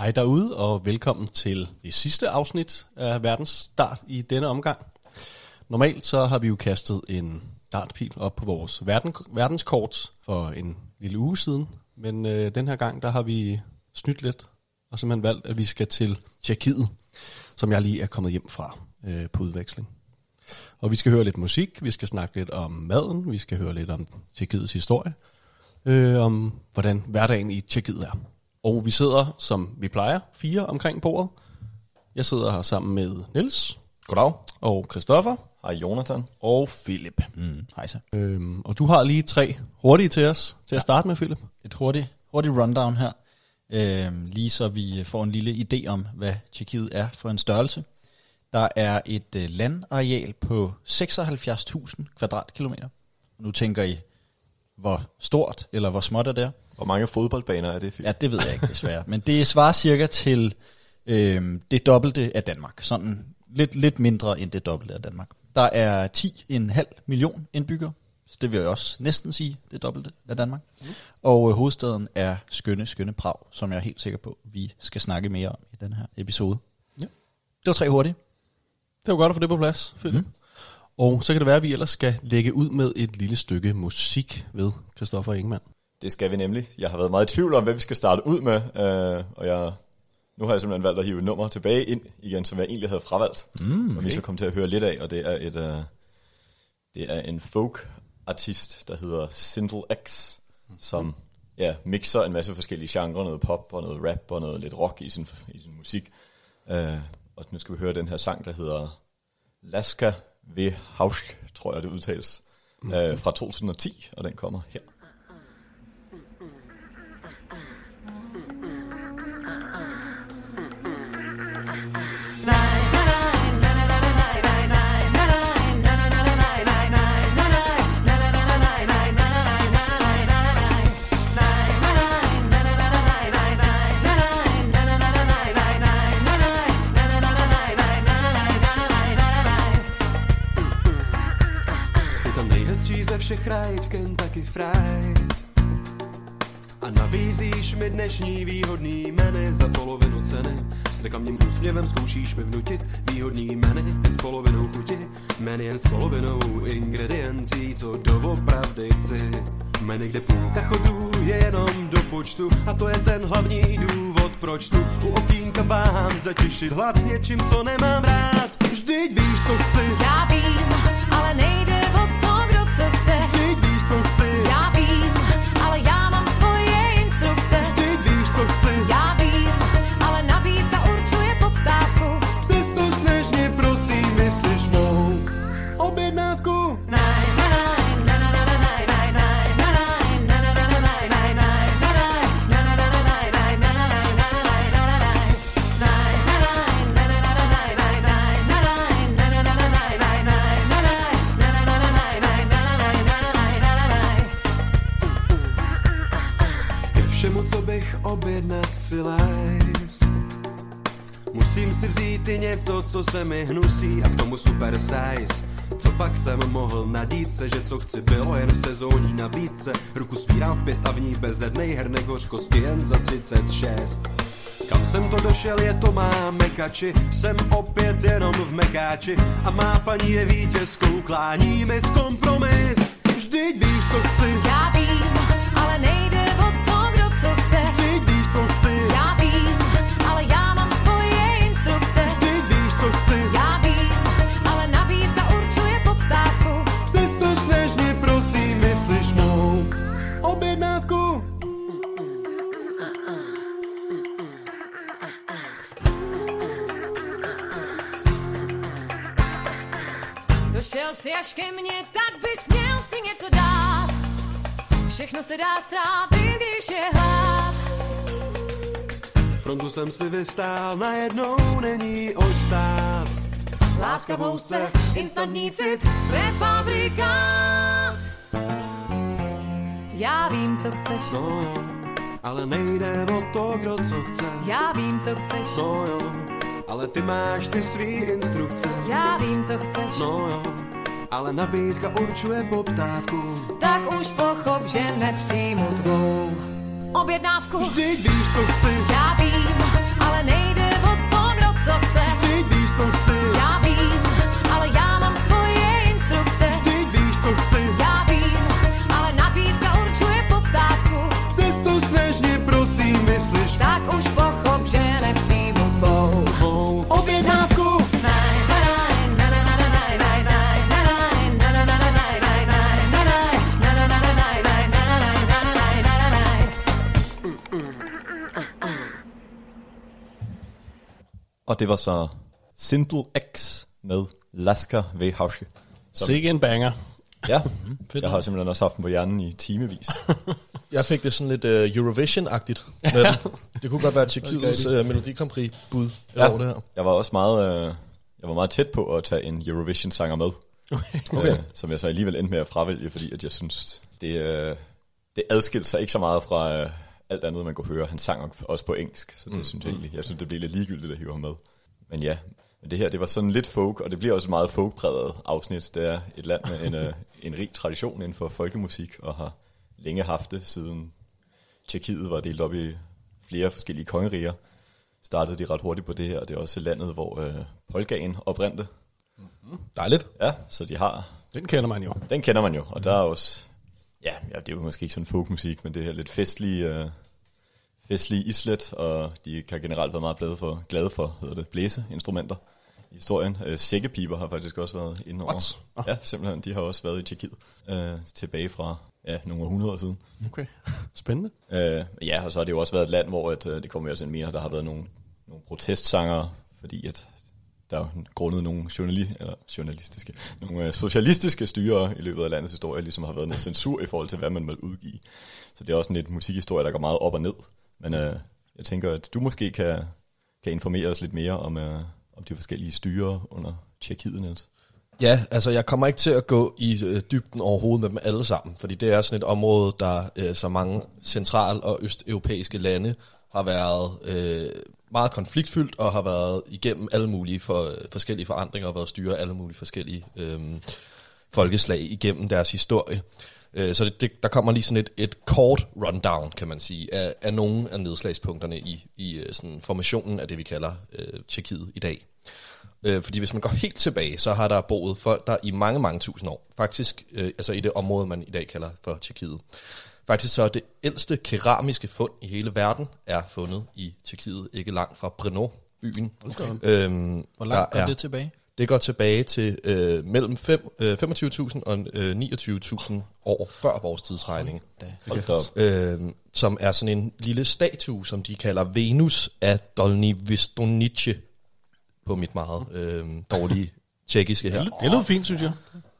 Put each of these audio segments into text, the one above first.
Hej derude, og velkommen til det sidste afsnit af verdens start i denne omgang. Normalt så har vi jo kastet en dartpil op på vores verden, verdenskort for en lille uge siden, men øh, den her gang, der har vi snydt lidt, og simpelthen valgt, at vi skal til Tjekkiet, som jeg lige er kommet hjem fra øh, på udveksling. Og vi skal høre lidt musik, vi skal snakke lidt om maden, vi skal høre lidt om Tjekkiets historie, øh, om hvordan hverdagen i Tjekkiet er. Og vi sidder, som vi plejer, fire omkring bordet. Jeg sidder her sammen med Niels Goddag. og Christoffer Hej Jonathan. og Philip. Mm, hej så. Øhm, og du har lige tre hurtige til os til at starte med, Philip. Et hurtigt, hurtigt rundown her. Øhm, lige så vi får en lille idé om, hvad Tjekkiet er for en størrelse. Der er et øh, landareal på 76.000 kvadratkilometer. Nu tænker I, hvor stort eller hvor småt er det? Hvor mange fodboldbaner er det? Ja, det ved jeg ikke desværre. Men det svarer cirka til øhm, det dobbelte af Danmark. Sådan lidt, lidt mindre end det dobbelte af Danmark. Der er 10,5 million indbyggere. Så det vil jeg også næsten sige det dobbelte af Danmark. Mm. Og øh, hovedstaden er skønne, skønne Prag, som jeg er helt sikker på, vi skal snakke mere om i den her episode. Ja. Det var tre hurtige. Det var godt at få det på plads, Philip. Mm. Og så kan det være, at vi ellers skal lægge ud med et lille stykke musik ved Christoffer Ingemann. Det skal vi nemlig. Jeg har været meget i tvivl om, hvad vi skal starte ud med, øh, og jeg, nu har jeg simpelthen valgt at hive et nummer tilbage ind igen, som jeg egentlig havde fravalgt, mm, okay. og vi skal komme til at høre lidt af, og det er et, øh, det er en folk-artist, der hedder Sindel X, som ja, mixer en masse forskellige genrer, noget pop og noget rap og noget lidt rock i sin, i sin musik. Øh, og nu skal vi høre den her sang, der hedder Laska V. Hausk, tror jeg det udtales, mm. øh, fra 2010, og den kommer her. Všech rajd v Kentucky Fried. A nabízíš mi dnešní výhodný menu za polovinu ceny. S rekamním úsměvem zkoušíš mi vnutit výhodný menu jen s polovinou chuti. Menu jen s polovinou ingrediencí, co doopravdy chci. Menu, kde půlka chodů je jenom do počtu. A to je ten hlavní důvod, proč tu u okýnka váhám zatěšit. Hlad s něčím, co nemám rád. Vždyť víš, co chci. Já vím, ale nejde všemu, co bych objednat si lajs Musím si vzít i něco, co se mi hnusí a k tomu super size. Co pak jsem mohl nadít se, že co chci bylo jen v sezónní nabídce. Ruku svírám v pěst a v ní bezednej hernek hořkosti jen za 36 kam jsem to došel, je to má mekači. Jsem opět jenom v mekáči. A má paní je vítězkou Klání mi z kompromis. Vždyť víš, co chci. Já vím, ale nejde Došel si až ke mně, tak bys měl si něco dát. Všechno se dá strávit, když je hlad. Frontu jsem si vystál, najednou není oč stát Láska v housce, instantní cit, prefabrikát. Já vím, co chceš, No jo, ale nejde o to, kdo co chce já vím, co chceš, No jo, ale ty máš ty svý instrukce já vím, co chceš. No jo, ale nabídka určuje poptávku. Tak už pochop, že nepřijmu tvou objednávku. Vždyť víš, co chci. Já vím, ale nejde o to, kdo co chce. Vždyť víš, co chci. Já vím, det var så Sintel X med Lasker ved Hauske. Sikke en banger. Ja, jeg har simpelthen også haft den på hjernen i timevis. Jeg fik det sådan lidt uh, Eurovision-agtigt med den. Det kunne godt være Tjekkiets uh, Melodi Grand Prix bud ja. over det her. Jeg var også meget, øh, jeg var meget tæt på at tage en Eurovision-sanger med. Okay. Øh, som jeg så alligevel endte med at fravælge, fordi at jeg synes, det, øh, det adskilte sig ikke så meget fra øh, alt andet, man kunne høre. Han sang også på engelsk, så det mm. synes jeg egentlig, jeg synes, det blev lidt ligegyldigt at hive ham med. Men ja, men det her, det var sådan lidt folk, og det bliver også et meget folkpræget afsnit. Det er et land med en, øh, en rig tradition inden for folkemusik, og har længe haft det, siden Tjekkiet var delt op i flere forskellige kongeriger. Startede de ret hurtigt på det her, og det er også landet, hvor øh, polkaen oprindte. Dejligt. Ja, så de har Den kender man jo. den kender man jo, og der er også, ja, ja det er jo måske ikke sådan folkmusik, men det her lidt festlige, øh, festlige islet, og de har generelt været meget glade for, glade for hedder det, blæseinstrumenter i historien. Øh, sækkepiber har faktisk også været inde over. What? Ah. Ja, simpelthen, de har også været i Tjekkiet, øh, tilbage fra ja, nogle hundrede år siden. Okay. Spændende. Øh, ja, og så har det jo også været et land, hvor at, øh, det kommer jeg også ind mere, der har været nogle, nogle protestsanger, fordi at der er grundet nogle journali- eller journalistiske, nogle øh, socialistiske styre i løbet af landets historie, ligesom har været noget censur i forhold til, hvad man vil udgive. Så det er også en lidt musikhistorie, der går meget op og ned. Men øh, jeg tænker, at du måske kan, kan informere os lidt mere om, øh, om de forskellige styre under Tjekkiet, Niels. Ja, altså jeg kommer ikke til at gå i øh, dybden overhovedet med dem alle sammen, fordi det er sådan et område, der øh, så mange central- og østeuropæiske lande har været øh, meget konfliktfyldt og har været igennem alle mulige for, forskellige forandringer og været styret af alle mulige forskellige øh, folkeslag igennem deres historie. Øh, så det, det, der kommer lige sådan et, et kort rundown, kan man sige, af, af nogle af nedslagspunkterne i, i øh, sådan formationen af det, vi kalder øh, Tjekkiet i dag. Øh, fordi hvis man går helt tilbage, så har der boet folk der i mange, mange tusind år. Faktisk øh, altså i det område, man i dag kalder for Tjekkiet. Faktisk så er det ældste keramiske fund i hele verden er fundet i Tjekkiet, ikke langt fra Brno, byen. Okay. Øhm, Hvor langt går er- det tilbage? det går tilbage til øh, mellem fem, øh, 25.000 og øh, 29.000 år før vores tidsregning. Hold da op. Øh, som er sådan en lille statue, som de kalder Venus af Dolny Vistonice, på mit meget øh, dårlige tjekkiske her. Det lød fint, synes jeg.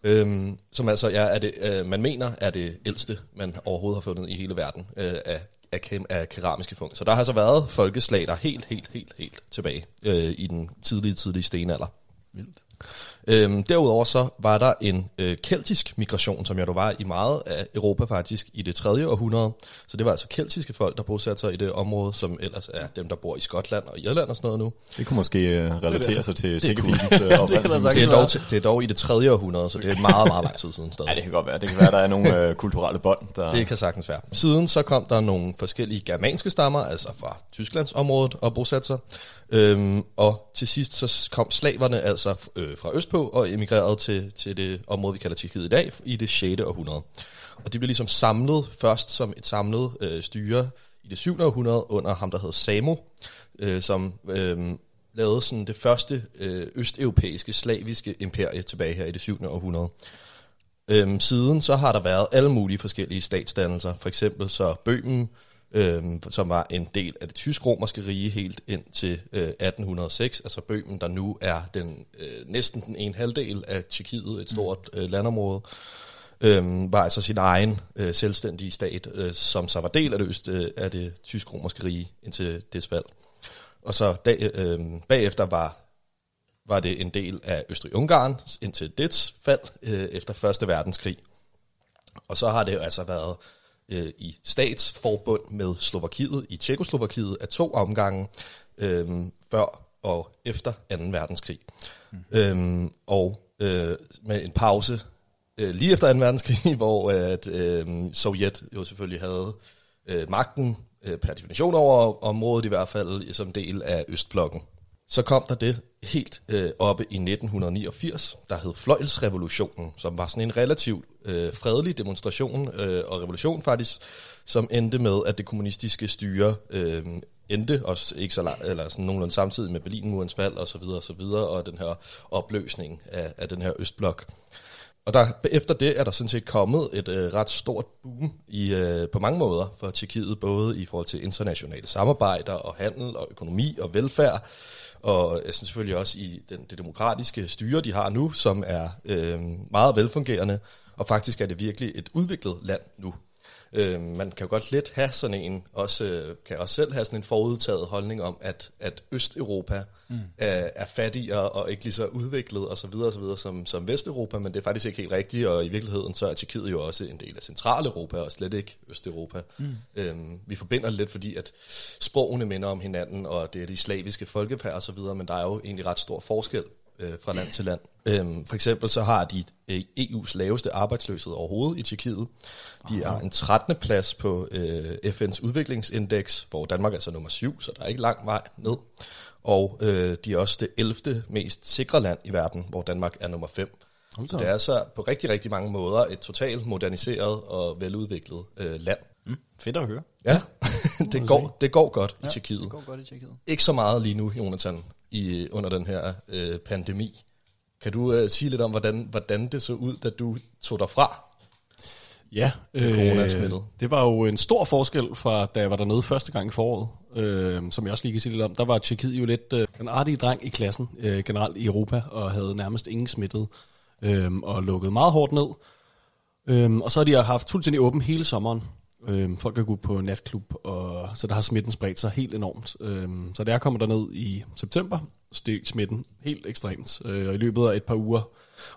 Øhm, som altså ja, er det, øh, man mener er det ældste, man overhovedet har fundet i hele verden øh, af, af, kem, af keramiske fund. Så der har så været folkeslag, der er helt, helt, helt, helt tilbage øh, i den tidlige, tidlige stenalder. Vildt. Øhm, derudover så var der en øh, keltisk migration, som jo der var i meget af Europa faktisk i det tredje århundrede. Så det var altså keltiske folk, der bosatte sig i det område, som ellers er dem, der bor i Skotland og Irland og sådan noget nu. Det kunne måske øh, relatere sig til Sækkefilmens øh, Det er, være. dog, det er dog i det tredje århundrede, så det er meget, meget lang tid siden stadig. Ja, det kan godt være. Det kan være, der er nogle øh, kulturelle bånd, der... Det kan sagtens være. Siden så kom der nogle forskellige germanske stammer, altså fra Tysklands område og bosatte sig. Øhm, og til sidst så kom slaverne altså øh, fra østpå og emigrerede til, til det område, vi kalder Tjekkiet i dag, i det 6. århundrede. Og de blev ligesom samlet først som et samlet øh, styre i det 7. århundrede under ham, der hed Samo, øh, som øh, lavede sådan det første øh, østeuropæiske slaviske imperie tilbage her i det 7. århundrede. Øhm, siden så har der været alle mulige forskellige statsdannelser. For eksempel så Bøhmen, øhm, som var en del af det tysk-romerske rige helt ind til øh, 1806. Altså Bøhmen, der nu er den øh, næsten den ene halvdel af Tjekkiet, et stort øh, landområde, øhm, var altså sin egen øh, selvstændige stat, øh, som så var del af det, øst, øh, af det tysk-romerske rige indtil dets fald. Og så dag, øh, bagefter var var det en del af Østrig-Ungarn indtil dets fald øh, efter Første Verdenskrig. Og så har det jo altså været øh, i statsforbund med Slovakiet i Tjekoslovakiet af to omgange øh, før og efter 2. verdenskrig. Mm. Øhm, og øh, med en pause øh, lige efter 2. verdenskrig, hvor at, øh, Sovjet jo selvfølgelig havde øh, magten øh, per definition over området i hvert fald som del af Østblokken. Så kom der det helt øh, oppe i 1989, der hed Fløjelsrevolutionen, som var sådan en relativt øh, fredelig demonstration øh, og revolution faktisk, som endte med, at det kommunistiske styre øh, endte også ikke så langt, eller sådan nogenlunde samtidig med Berlinmurens fald og så videre og så videre, og den her opløsning af, af den her Østblok. Og der, efter det er der sådan set kommet et øh, ret stort boom i, øh, på mange måder for Tjekkiet, både i forhold til internationale samarbejder og handel og økonomi og velfærd, og jeg synes selvfølgelig også i den, det demokratiske styre, de har nu, som er øh, meget velfungerende, og faktisk er det virkelig et udviklet land nu. Øh, man kan jo godt lidt have sådan en, også, øh, kan også selv have sådan en forudtaget holdning om, at, at Østeuropa mm. er, er fattigere og ikke lige så udviklet og så videre, og så videre som, som Vesteuropa, men det er faktisk ikke helt rigtigt, og i virkeligheden så er Tjekkiet jo også en del af Centraleuropa og slet ikke Østeuropa. Mm. Øhm, vi forbinder det lidt, fordi at sprogene minder om hinanden, og det er de slaviske folkepær og så videre, men der er jo egentlig ret stor forskel øh, fra land til land. Øhm, for eksempel så har de øh, EU's laveste arbejdsløshed overhovedet i Tjekkiet. De har en 13. plads på øh, FN's udviklingsindeks, hvor Danmark er så nummer 7, så der er ikke lang vej ned. Og øh, de er også det 11. mest sikre land i verden, hvor Danmark er nummer 5. Så det er altså på rigtig, rigtig mange måder et totalt moderniseret og veludviklet øh, land. Mm. Fedt at høre. Ja, det, går, det går godt ja, i Tjekkiet. Det går godt i Tjekkiet. Ikke så meget lige nu, Jonathan, i, under den her øh, pandemi. Kan du øh, sige lidt om, hvordan, hvordan det så ud, da du tog dig fra? Ja, øh, det var jo en stor forskel fra, da jeg var dernede første gang i foråret, øh, som jeg også lige kan sige lidt om. Der var Tjekkiet jo lidt øh, den artige dreng i klassen, øh, generelt i Europa, og havde nærmest ingen smittet, øh, og lukket meget hårdt ned. Øh, og så har de haft fuldstændig åben hele sommeren. Øh, folk er gået på natklub, og så der har smitten spredt sig helt enormt. Øh, så da jeg kommer derned i september, steg smitten helt ekstremt. Øh, og i løbet af et par uger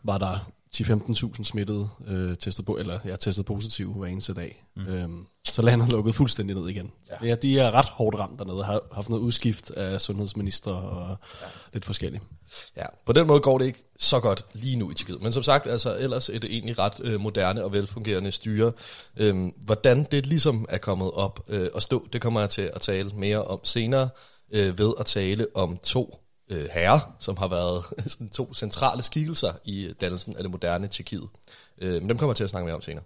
var der 10-15.000 smittede øh, testet på, eller jeg ja, testet positiv hver eneste dag. Mm. Øhm, så landet lukket fuldstændig ned igen. Ja. Ja, de er ret hårdt ramt dernede, har haft noget udskift af sundhedsminister og ja. lidt forskelligt. Ja, på den måde går det ikke så godt lige nu i Tjekkiet. Men som sagt, altså, ellers er det egentlig ret øh, moderne og velfungerende styre. Øhm, hvordan det ligesom er kommet op øh, og stå, det kommer jeg til at tale mere om senere øh, ved at tale om to øh, herrer, som har været sådan to centrale skikkelser i dannelsen af det moderne Tjekkiet. Øh, men dem kommer jeg til at snakke mere om senere.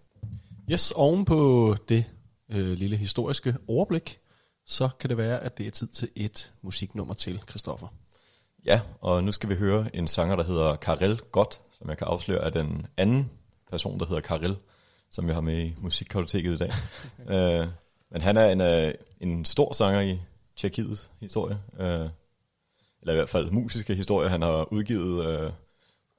Yes, oven på det øh, lille historiske overblik, så kan det være, at det er tid til et musiknummer til, Christoffer. Ja, og nu skal vi høre en sanger, der hedder Karel Godt, som jeg kan afsløre er den anden person, der hedder Karel, som vi har med i Musikkartoteket i dag. øh, men han er en, øh, en stor sanger i Tjekkiets historie. Øh, eller i hvert fald musiske historie. Han har udgivet øh,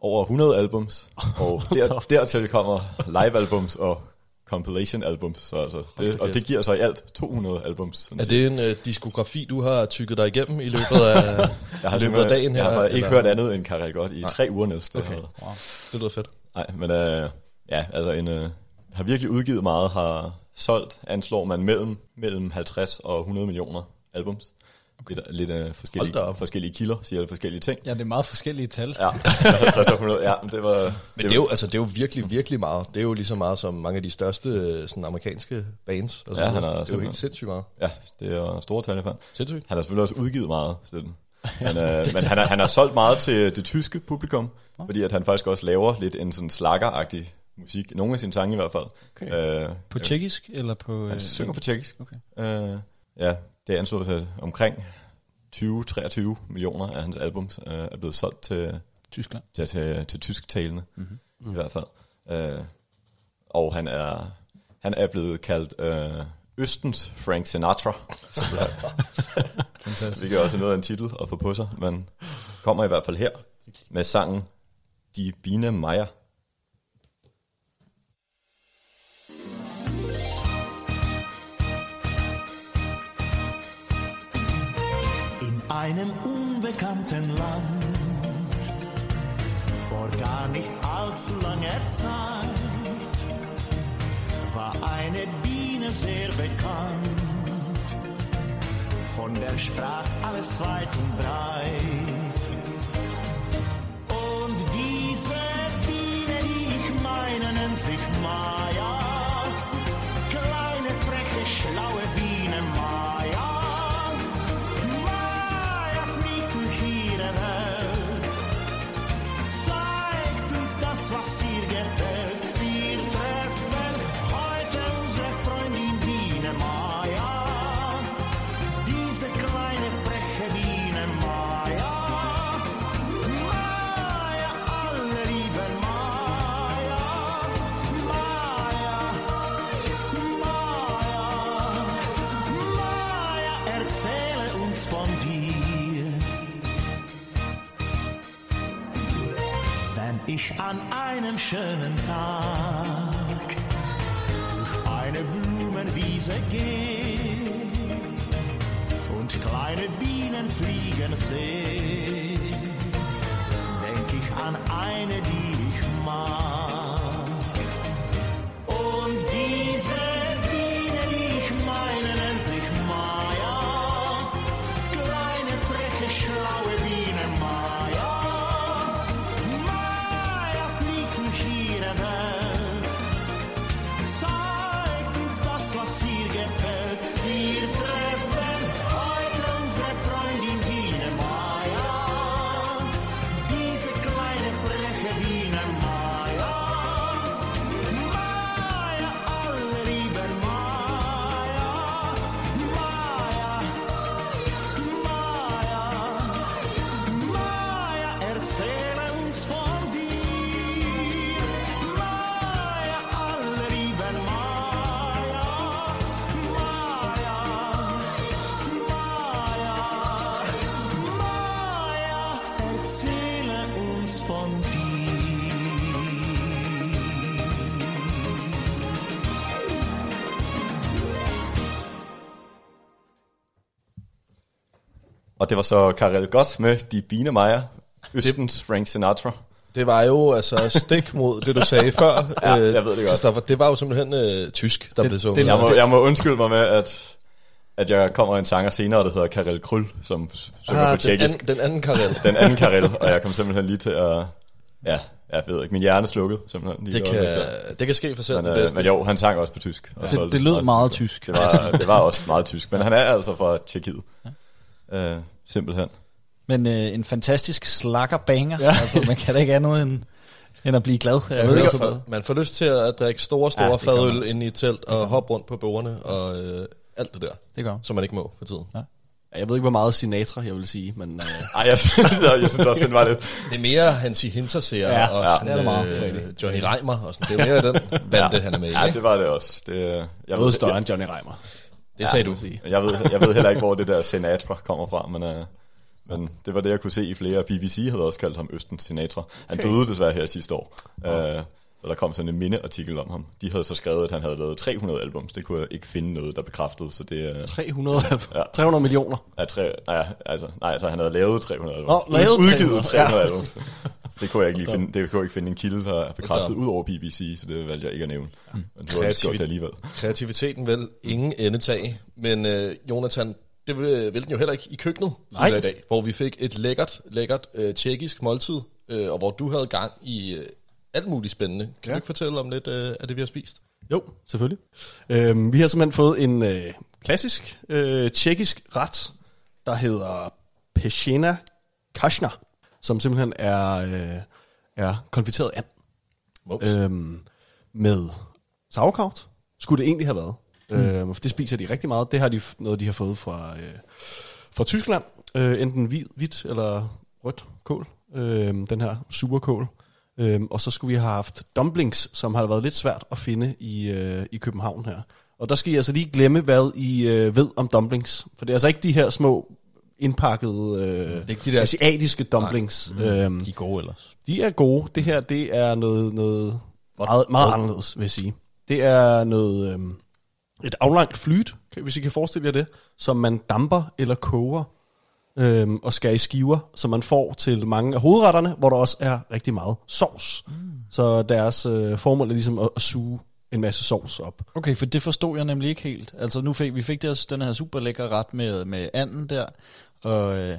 over 100 albums, og der, dertil kommer live-albums og compilation albums, så altså, det, og det giver så i alt 200 albums. Er det en uh, diskografi, du har tykket dig igennem i løbet af, jeg har løbet af dagen her? Jeg har eller? ikke hørt andet end Karel Godt i Nej. tre uger næste. Okay. Wow. Det lyder fedt. Nej, men uh, ja, altså en, uh, har virkelig udgivet meget, har solgt, anslår man, mellem, mellem 50 og 100 millioner albums. Lidt, lidt uh, forskellige, forskellige kilder, siger det forskellige ting. Ja, det er meget forskellige tal. Ja, 50 100, ja det var... Men det, det, er jo, altså, det er jo virkelig, virkelig meget. Det er jo lige så meget som mange af de største øh, sådan, amerikanske bands. Altså, ja, han er, det er jo helt sindssygt meget. Ja, det er store tal i hvert. Sindssygt. Han har selvfølgelig også udgivet meget siden. Men, øh, men han, har, han har solgt meget til det tyske publikum, ja. fordi at han faktisk også laver lidt en sådan slaggeragtig musik. Nogle af sine sange i hvert fald. Okay. Øh, på tjekkisk eller på... Han synger på tjekkisk. Okay. Øh, ja, det er anslået til omkring 20-23 millioner af hans albums øh, er blevet solgt til Tyskland. Til, til, til tysktalende, mm-hmm. i hvert fald. Øh, og han er, han er blevet kaldt øh, Østens Frank Sinatra. Det er også noget af en titel at få på sig, men kommer i hvert fald her med sangen Die Biene Meier. Einem unbekannten Land. Vor gar nicht allzu langer Zeit war eine Biene sehr bekannt. Von der sprach alles weit und breit. Und diese Biene, die ich meine, nennt sich Maya. Kleine, freche, schlaue Biene erzähle uns von dir. Wenn ich an einem schönen Tag durch eine Blumenwiese gehe und kleine Bienen fliegen sehe, denk ich an eine, die Og det var så Karel Gott med De Bine Meyer, Østens Frank Sinatra. Det var jo altså stik mod det, du sagde før. Ja, øh, jeg ved det godt. Christoffer. Det var jo simpelthen øh, tysk, der blev sunget. Jeg må, jeg må undskylde mig med, at, at jeg kommer en sanger senere, der hedder Karel Krul, som synger ah, på den, tjekkisk. anden, den anden Karel. Den anden Karel, og jeg kom simpelthen lige til at... Ja, jeg ved ikke, min hjerne slukkede simpelthen. Lige Det kan, det kan ske for selv Men, den øh, bedste. men jo, han sang også på tysk. og så- Det, det lød meget tysk. Det var, det var også meget tysk, men han er altså fra Tjekkiet. Øh, simpelthen. Men øh, en fantastisk slakker banger. Ja. Altså, man kan da ikke andet end, end at blive glad. Jeg ved ikke, om man, man får lyst til at drikke store, store Ja, ja, fadøl ind i et telt og hoppe rundt på bordene og øh, alt det der, Det gør. som man ikke må for tiden. Ja. Jeg ved ikke, hvor meget Sinatra jeg vil sige, men øh, Ej, jeg, synes, jeg synes også, den var lidt... Det er mere Hansi Hinterseer Ja, og ja, sådan, det er meget, øh. Johnny Reimer og sådan. Det er mere den bande, han er med i. Ja, det var det også. Det, jeg, noget ved, større jeg, end Johnny Reimer. Det sagde du. sige. jeg, ved, jeg ved heller ikke, hvor det der Sinatra kommer fra, men, øh, men det var det, jeg kunne se i flere. BBC havde også kaldt ham Østens Sinatra. Han okay. døde desværre her sidste år. Øh, så der kom sådan en mindeartikel om ham. De havde så skrevet, at han havde lavet 300 albums. Det kunne jeg ikke finde noget, der bekræftede, så det er... 300, Ja. 300 millioner. Ja, tre, nej, altså, nej, altså han havde lavet 300 albums. Nå, lavet Udgivet 300, 300 ja. albums. Det kunne jeg ikke lige finde, det kunne jeg ikke finde en kilde, der er bekræftet ud over BBC, så det valgte jeg ikke at nævne. Men det var Kreativt. gjort det alligevel. Kreativiteten vil ingen ende tage, men øh, Jonathan, det vil, vil den jo heller ikke i køkkenet Nej. i dag, hvor vi fik et lækkert, lækkert øh, tjekkisk måltid, øh, og hvor du havde gang i øh, alt muligt spændende. Kan ja. du ikke fortælle om lidt øh, af det, vi har spist? Jo, selvfølgelig. Øhm, vi har simpelthen fået en øh, klassisk øh, tjekkisk ret, der hedder Peshena Kashna, som simpelthen er, øh, er konfiteret and Mops. øhm, med sauerkraut, skulle det egentlig have været. Mm. Øhm, for det spiser de rigtig meget. Det har de noget, de har fået fra, øh, fra Tyskland. Øh, enten hvid, hvidt eller rødt kål. Øhm, den her superkål. Øhm, og så skulle vi have haft dumplings, som har været lidt svært at finde i, øh, i København her. Og der skal I altså lige glemme, hvad I øh, ved om dumplings. For det er altså ikke de her små indpakkede øh, ikke de der- asiatiske dumplings. Mm. Øhm, De er gode ellers. de er gode. Det her, det er noget, noget meget, meget anderledes, vil jeg sige. Det er noget, øhm, et aflangt flyt, hvis I kan forestille jer det, som man damper eller koger øhm, og skærer i skiver, så man får til mange af hovedretterne, hvor der også er rigtig meget sovs. Mm. Så deres øh, formål er ligesom at, at suge en masse sovs op. Okay, for det forstod jeg nemlig ikke helt. Altså nu fik vi fik der, den her super lækre ret med, med anden der, og, øh,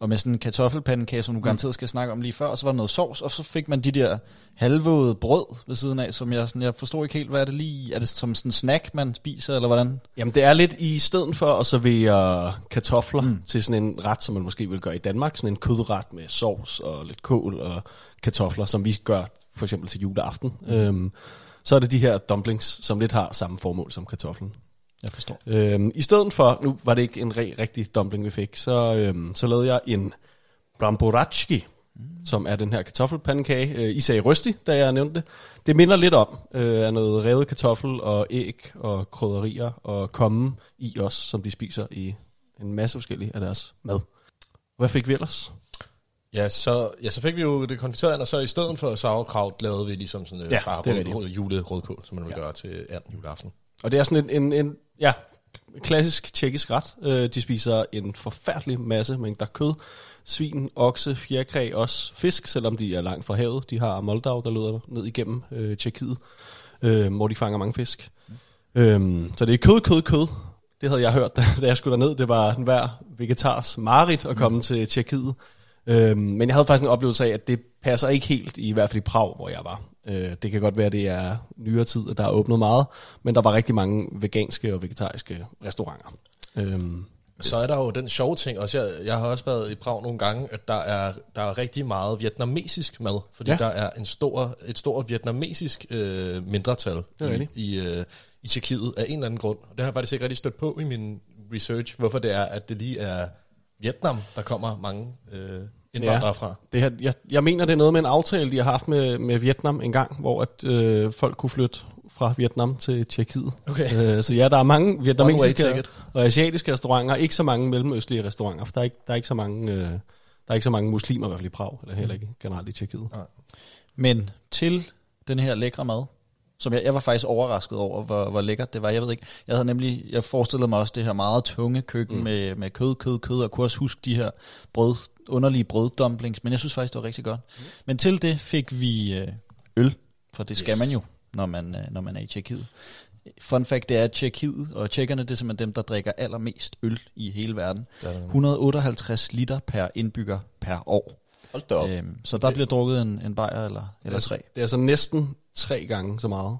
og med sådan en kartoffelpandekage, som du garanteret skal snakke om lige før, og så var der noget sovs, og så fik man de der halvvåde brød ved siden af, som jeg, sådan, jeg forstod ikke helt, hvad er det lige, er det som sådan en snack, man spiser, eller hvordan? Jamen det er lidt i stedet for at servere kartofler mm. til sådan en ret, som man måske vil gøre i Danmark, sådan en kødret med sovs og lidt kål og kartofler, som vi gør for eksempel til juleaften. Mm. Øhm, så er det de her dumplings, som lidt har samme formål som kartoflen. Jeg forstår. Øhm, I stedet for, nu var det ikke en re- rigtig dumpling, vi fik, så, øhm, så lavede jeg en bramboracki, mm. som er den her kartoffelpandekage. Øh, I sagde røstig, da jeg nævnte det. Det minder lidt om øh, af noget revet kartoffel og æg og krydderier og komme i også, som de spiser i en masse forskellige af deres mad. Hvad fik vi ellers? Ja, så, ja, så fik vi jo det konfiterede and, og så i stedet for sauerkraut lavede vi ligesom sådan øh, Ja, bare rød, rød, julerødkål, som man vil gøre til and juleaften. Og det er sådan en, en, en ja, klassisk tjekkisk ret. Øh, de spiser en forfærdelig masse mængder kød. Svin, okse, fjerkræ, også fisk, selvom de er langt fra havet. De har Moldau, der løber ned igennem øh, Tjekkiet, øh, hvor de fanger mange fisk. Øhm, så det er kød, kød, kød. Det havde jeg hørt, da, da jeg skulle derned. Det var den hver vegetars marit at komme mm. til Tjekkiet. Øhm, men jeg havde faktisk en oplevelse af, at det passer ikke helt, i hvert fald i Prag, hvor jeg var. Øh, det kan godt være, at det er nyere tid, at der er åbnet meget, men der var rigtig mange veganske og vegetariske restauranter. Øhm, Så er der jo den sjove ting også. Jeg, jeg har også været i Prag nogle gange, at der er, der er rigtig meget vietnamesisk mad. Fordi Ja. der er en stor, et stort vietnamesisk øh, mindretal i, i, øh, i Tjekkiet af en eller anden grund. Det har jeg faktisk ikke rigtig stødt på i min research, hvorfor det er, at det lige er Vietnam, der kommer mange øh, indvandrere Ja. fra. det her, jeg, jeg mener, det er noget med en aftale, de har haft med, med Vietnam en gang, hvor at, øh, folk kunne flytte fra Vietnam til Tjekkiet. Okay. Øh, så ja, der er mange vietnamesiske og asiatiske restauranter, ikke så mange mellemøstlige restauranter, for der er ikke, der er ikke så mange... Øh, der er ikke så mange muslimer i hvert fald i Prag, eller heller ikke generelt i Tjekkiet. Men til den her lækre mad, som jeg, jeg var faktisk overrasket over, hvor, hvor lækkert det var. Jeg ved ikke, jeg havde nemlig, jeg forestillede mig også det her meget tunge køkken mm. med, med kød, kød, kød, og kunne også huske de her brød, underlige brøddumplings, men jeg synes faktisk, det var rigtig godt. Mm. Men til det fik vi øh, øl, for det skal Yes. man jo, når man, øh, når man er i Tjekkiet. Fun fact, det er at Tjekkiet, og tjekkerne, det er simpelthen dem, der drikker allermest øl i hele verden. 158 liter per indbygger per år. Hold da op. Øhm, så der bliver drukket en, en bajer eller, eller tre. Det er altså næsten tre gange så meget,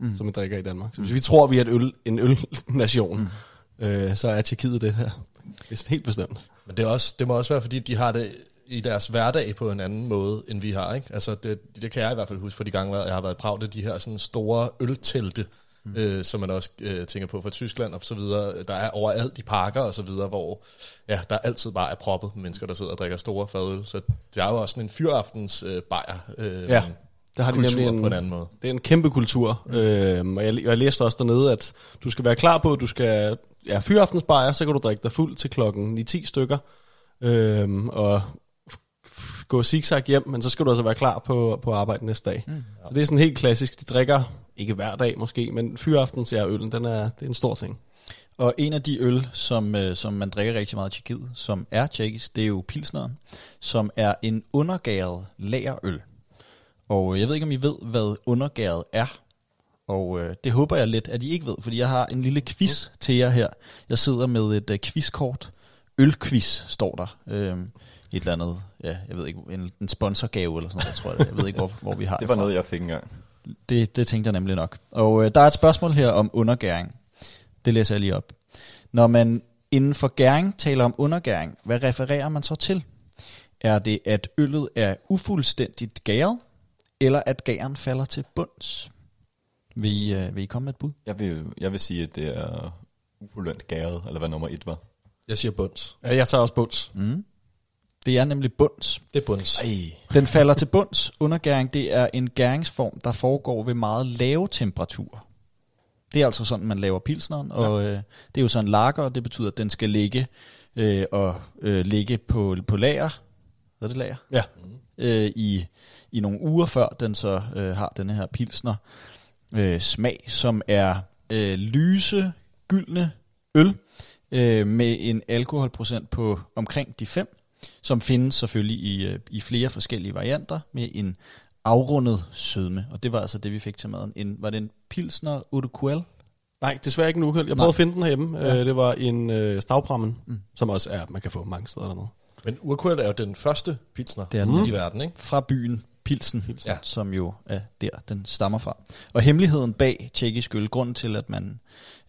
mm. som vi drikker i Danmark. Så hvis vi tror, vi er et øl, en ølnation, mm. øh, så er Tjekkiet det her. Det er helt bestemt. Men det, er også, det må også være, fordi de har det i deres hverdag på en anden måde, end vi har. Ikke? Altså det, det kan jeg i hvert fald huske på de gange, hvor jeg har været i Prag, det er de her sådan store øltelte, mm. øh, som man også øh, tænker på fra Tyskland og så videre. Der er overalt i parker og så videre, hvor ja, der altid bare er proppet med mennesker, der sidder og drikker store fadøl. Så det er jo også sådan en fyraftens øh, bajer. Øh, Ja, der har de kultur nemlig en, på en anden måde. Det er en kæmpe kultur. Mm. Øhm, og jeg, jeg læste også dernede, at du skal være klar på, at du skal ja, fyraftensbajer, så kan du drikke dig fuld til klokken 9-10 stykker. Øhm, og gå zigzag hjem, men så skal du altså være klar på, på arbejde næste dag. Mm. Så det er sådan helt klassisk. De drikker, ikke hver dag måske, men fyraftens ja, øllen, den er, det er en stor ting. Og en af de øl, som, øh, som man drikker rigtig meget i Tjekkiet, som er tjekkisk, det er jo Pilsneren, som er en undergæret lagerøl. Og øh, jeg ved ikke, om I ved, hvad undergæret er. Og øh, det håber jeg lidt, at I ikke ved, fordi jeg har en lille quiz til jer her. Jeg sidder med et øh, quizkort. Ølquiz står der. Øh, et eller andet, ja, jeg ved ikke, en, en sponsorgave eller sådan noget, tror jeg. Jeg ved ikke, hvor, hvor vi har Det var fra. noget, jeg fik engang. Det, det tænkte jeg nemlig nok. Og øh, der er et spørgsmål her om undergæring. Det læser jeg lige op. Når man inden for gæring taler om undergæring, hvad refererer man så til? Er det, at øllet er ufuldstændigt gæret, eller at gæren falder til bunds? Vil I, øh, vil I komme med et bud? Jeg vil, jeg vil sige, at det er ufuldendt gæret, eller hvad nummer et var. Jeg siger bunds. Ja, jeg tager også bunds. Mm. Det er nemlig bunds. Det er bunds. Ej. Den falder til bunds. Undergæring, det er en gæringsform, der foregår ved meget lave temperaturer. Det er altså sådan, man laver pilsneren, og øh, det er jo sådan en lager, og det betyder, at den skal ligge øh, og øh, ligge på, på lager. Hvad det lager? Ja. øh, i, i nogle uger før den så øh, har den her pilsner øh, smag, som er øh, lyse, gyldne øl øh, med en alkoholprocent på omkring de 5, som findes selvfølgelig i, øh, i flere forskellige varianter med en afrundet sødme. Og det var altså det, vi fik til maden. En, var det en pilsner Urquell? Nej, desværre ikke en ukøl. Jeg prøvede Nej. at finde den herhjemme. Ja. Øh, det var en øh, stavbrammen, mm. som også er, man kan få mange steder dernede. Men Urquell er jo den første pilsner Det er den. i verden, ikke? fra byen Pilsen, Pilsen. Ja. som jo er der, den stammer fra. Og hemmeligheden bag tjekkisk øl, grunden til, at man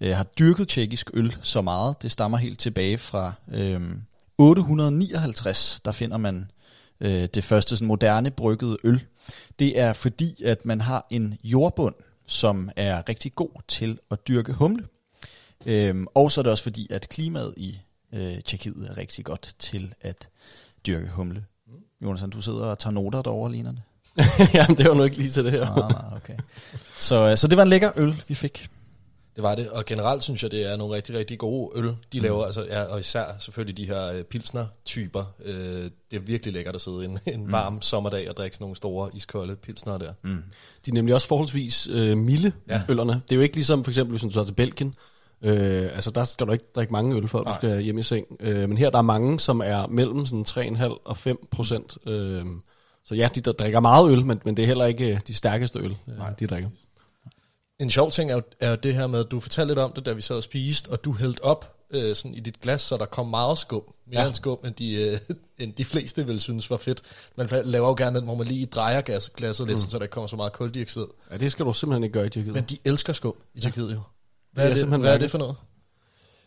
øh, har dyrket tjekkisk øl så meget, det stammer helt tilbage fra øh, 859, der finder man øh, det første sådan, moderne bryggede øl. Det er fordi, at man har en jordbund, som er rigtig god til at dyrke humle. Øhm, og så er det også fordi, at klimaet i øh, Tjekkiet er rigtig godt til at dyrke humle. Jonas, du sidder og tager noter derovre, ligner det? Jamen, det var nu ikke lige til det her. Nej, okay. Så, øh, så det var en lækker øl, vi fik. Det var det, og generelt synes jeg, det er nogle rigtig, rigtig gode øl, de laver, altså, ja, og især selvfølgelig de her øh, pilsner-typer. Øh, det er virkelig lækkert at sidde en, en varm sommerdag og drikke sådan nogle store, iskolde pilsner der. Mm. De er nemlig også forholdsvis øh, milde, ja. øllerne. Det er jo ikke ligesom for eksempel, hvis du tager til Belgien. Øh, altså der skal du ikke drikke mange øl, før du skal hjem i seng. Øh, men her der er mange, som er mellem sådan 3,5 og 5 procent. Øh, så ja, de der drikker meget øl, men, men det er heller ikke øh, de stærkeste øl, Nej. de drikker. En sjov ting er jo, er jo det her med, at du fortalte lidt om det, da vi sad og spiste, og du hældte op øh, sådan i dit glas, så der kom meget skum. Mere ja. end skum, end de, øh, end de fleste ville synes var fedt. Man laver jo gerne den, hvor man lige drejer gas, glasset lidt, mm. så der kommer så meget koldioxid. Ja, det skal du simpelthen ikke gøre i Tyrkiet. Men de elsker skum i Tyrkiet jo. Hvad, Det er, er det, hvad er det for noget?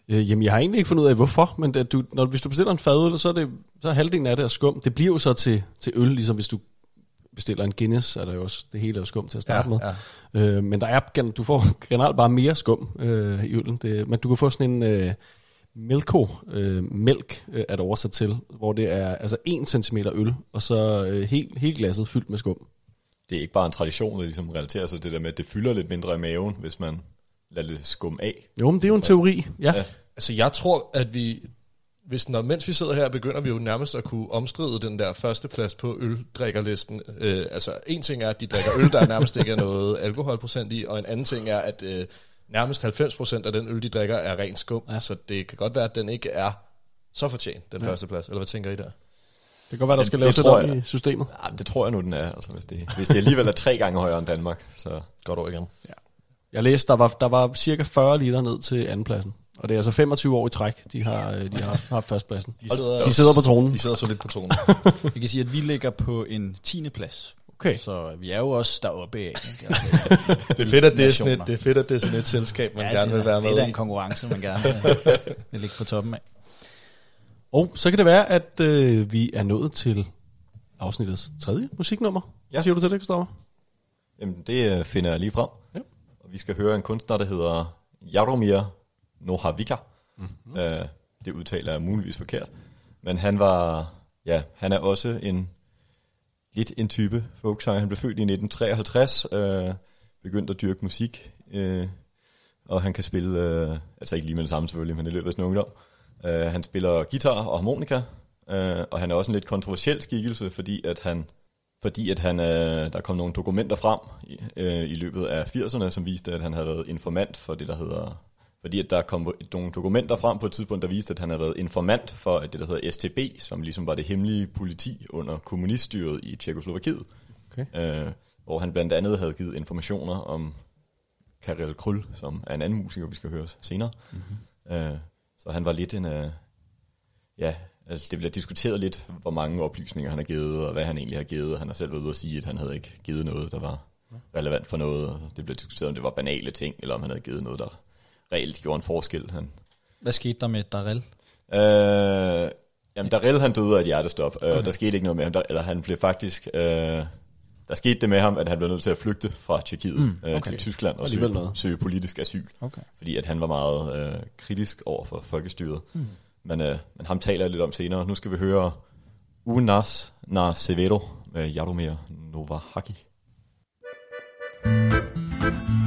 Øh, jamen, jeg har egentlig ikke fundet ud af, hvorfor, men det, du, når, hvis du bestiller en fadøl, så er, det, så er halvdelen af det er skum. Det bliver jo så til, til øl, ligesom hvis du bestiller en Guinness, er der jo også, det hele er skum til at starte Ja, med. Øh, men der er, du får generelt bare mere skum øh, i øllen. Det, men du kan få sådan en øh, Milko, øh, mælk øh, er oversat til, hvor det er altså 1 cm øl, og så øh, helt, helt glasset fyldt med skum. Det er ikke bare en tradition, der ligesom relaterer sig til det der med, at det fylder lidt mindre i maven, hvis man lader det skumme af. Jo, men det er jo en teori, ja. Ja. Altså jeg tror, at vi, hvis når, mens vi sidder her, begynder vi jo nærmest at kunne omstride den der førsteplads på øldrikkerlisten. Øh, altså en ting er, at de drikker øl, der nærmest ikke er noget alkoholprocent i, og en anden ting er, at øh, nærmest 90% af den øl, de drikker, er ren skum. Ja. Så det kan godt være, at den ikke er så fortjent, den ja. første plads. Eller hvad tænker I der? Det kan godt være, der Det- skal det laves jeg. i systemet. Ja, det tror jeg nu, den er. Altså, hvis, det, hvis det alligevel er tre gange højere end Danmark, så Godt over igen. Jeg læste, der var, der var cirka 40 liter ned til andenpladsen. Og det er altså 25 år i træk, de har, øh, de har haft førstepladsen. De sidder, De sidder på tronen. De sidder så lidt på tronen. Vi kan sige, at vi ligger på en 10. plads. Okay. Så vi er jo også deroppe af. Ikke? Altså, det, er fedt, at det, er sådan et, det er fedt, at det er sådan et selskab, man ja, gerne det, vil være Det er med i. en konkurrence, man gerne vil, ligge på toppen af. Og så kan det være, at øh, vi er nået til afsnittets tredje musiknummer. Hvad Ja. siger du til det, Christoffer? jamen, det øh, finder jeg lige frem. Ja. Og vi skal høre en kunstner, der hedder Jaromir Nohavika. Mm-hmm. Øh, det udtaler jeg muligvis forkert. Men han var, ja, han er også en lidt en type folksanger. Han blev født i 1953, øh, begyndte at dyrke musik, øh, og han kan spille, øh, altså ikke lige med det samme selvfølgelig, men i løbet af sin ungdom. Øh, han spiller guitar og harmonika, øh, og han er også en lidt kontroversiel skikkelse, fordi at han, fordi at han, øh, der kom nogle dokumenter frem i, øh, i løbet af 80'erne, som viste, at han havde været informant for det, der hedder fordi at der kom nogle dokumenter frem på et tidspunkt, der viste, at han havde været informant for det, der hedder STB, som ligesom var det hemmelige politi under kommuniststyret i Tjekoslovakiet. Okay. Øh, hvor han blandt andet havde givet informationer om Karel Krøll, som er en anden musiker, vi skal høre senere. Mm-hmm. Øh, så han var lidt en... Øh, ja, altså det bliver diskuteret lidt, hvor mange oplysninger han har givet, og hvad han egentlig har givet. Han har selv været ude at sige, at han havde ikke givet noget, der var relevant for noget. og Det blev diskuteret, om det var banale ting, eller om han havde givet noget, der reelt gjorde en forskel. Han, Hvad skete der med Darrell? Øh, jamen, Darrell han døde af et hjertestop. Okay. Øh, der skete ikke noget med ham. Der, eller han blev faktisk... Øh, der skete det med ham, at han blev nødt til at flygte fra Tjekkiet mm, okay. øh, til Tyskland og søge, søge politisk asyl. Okay. Fordi at han var meget øh, kritisk over for folkestyret. Mm. Men, øh, men ham taler jeg lidt om senere. Nu skal vi høre Unas na Severo med Jaromir Novahaki. V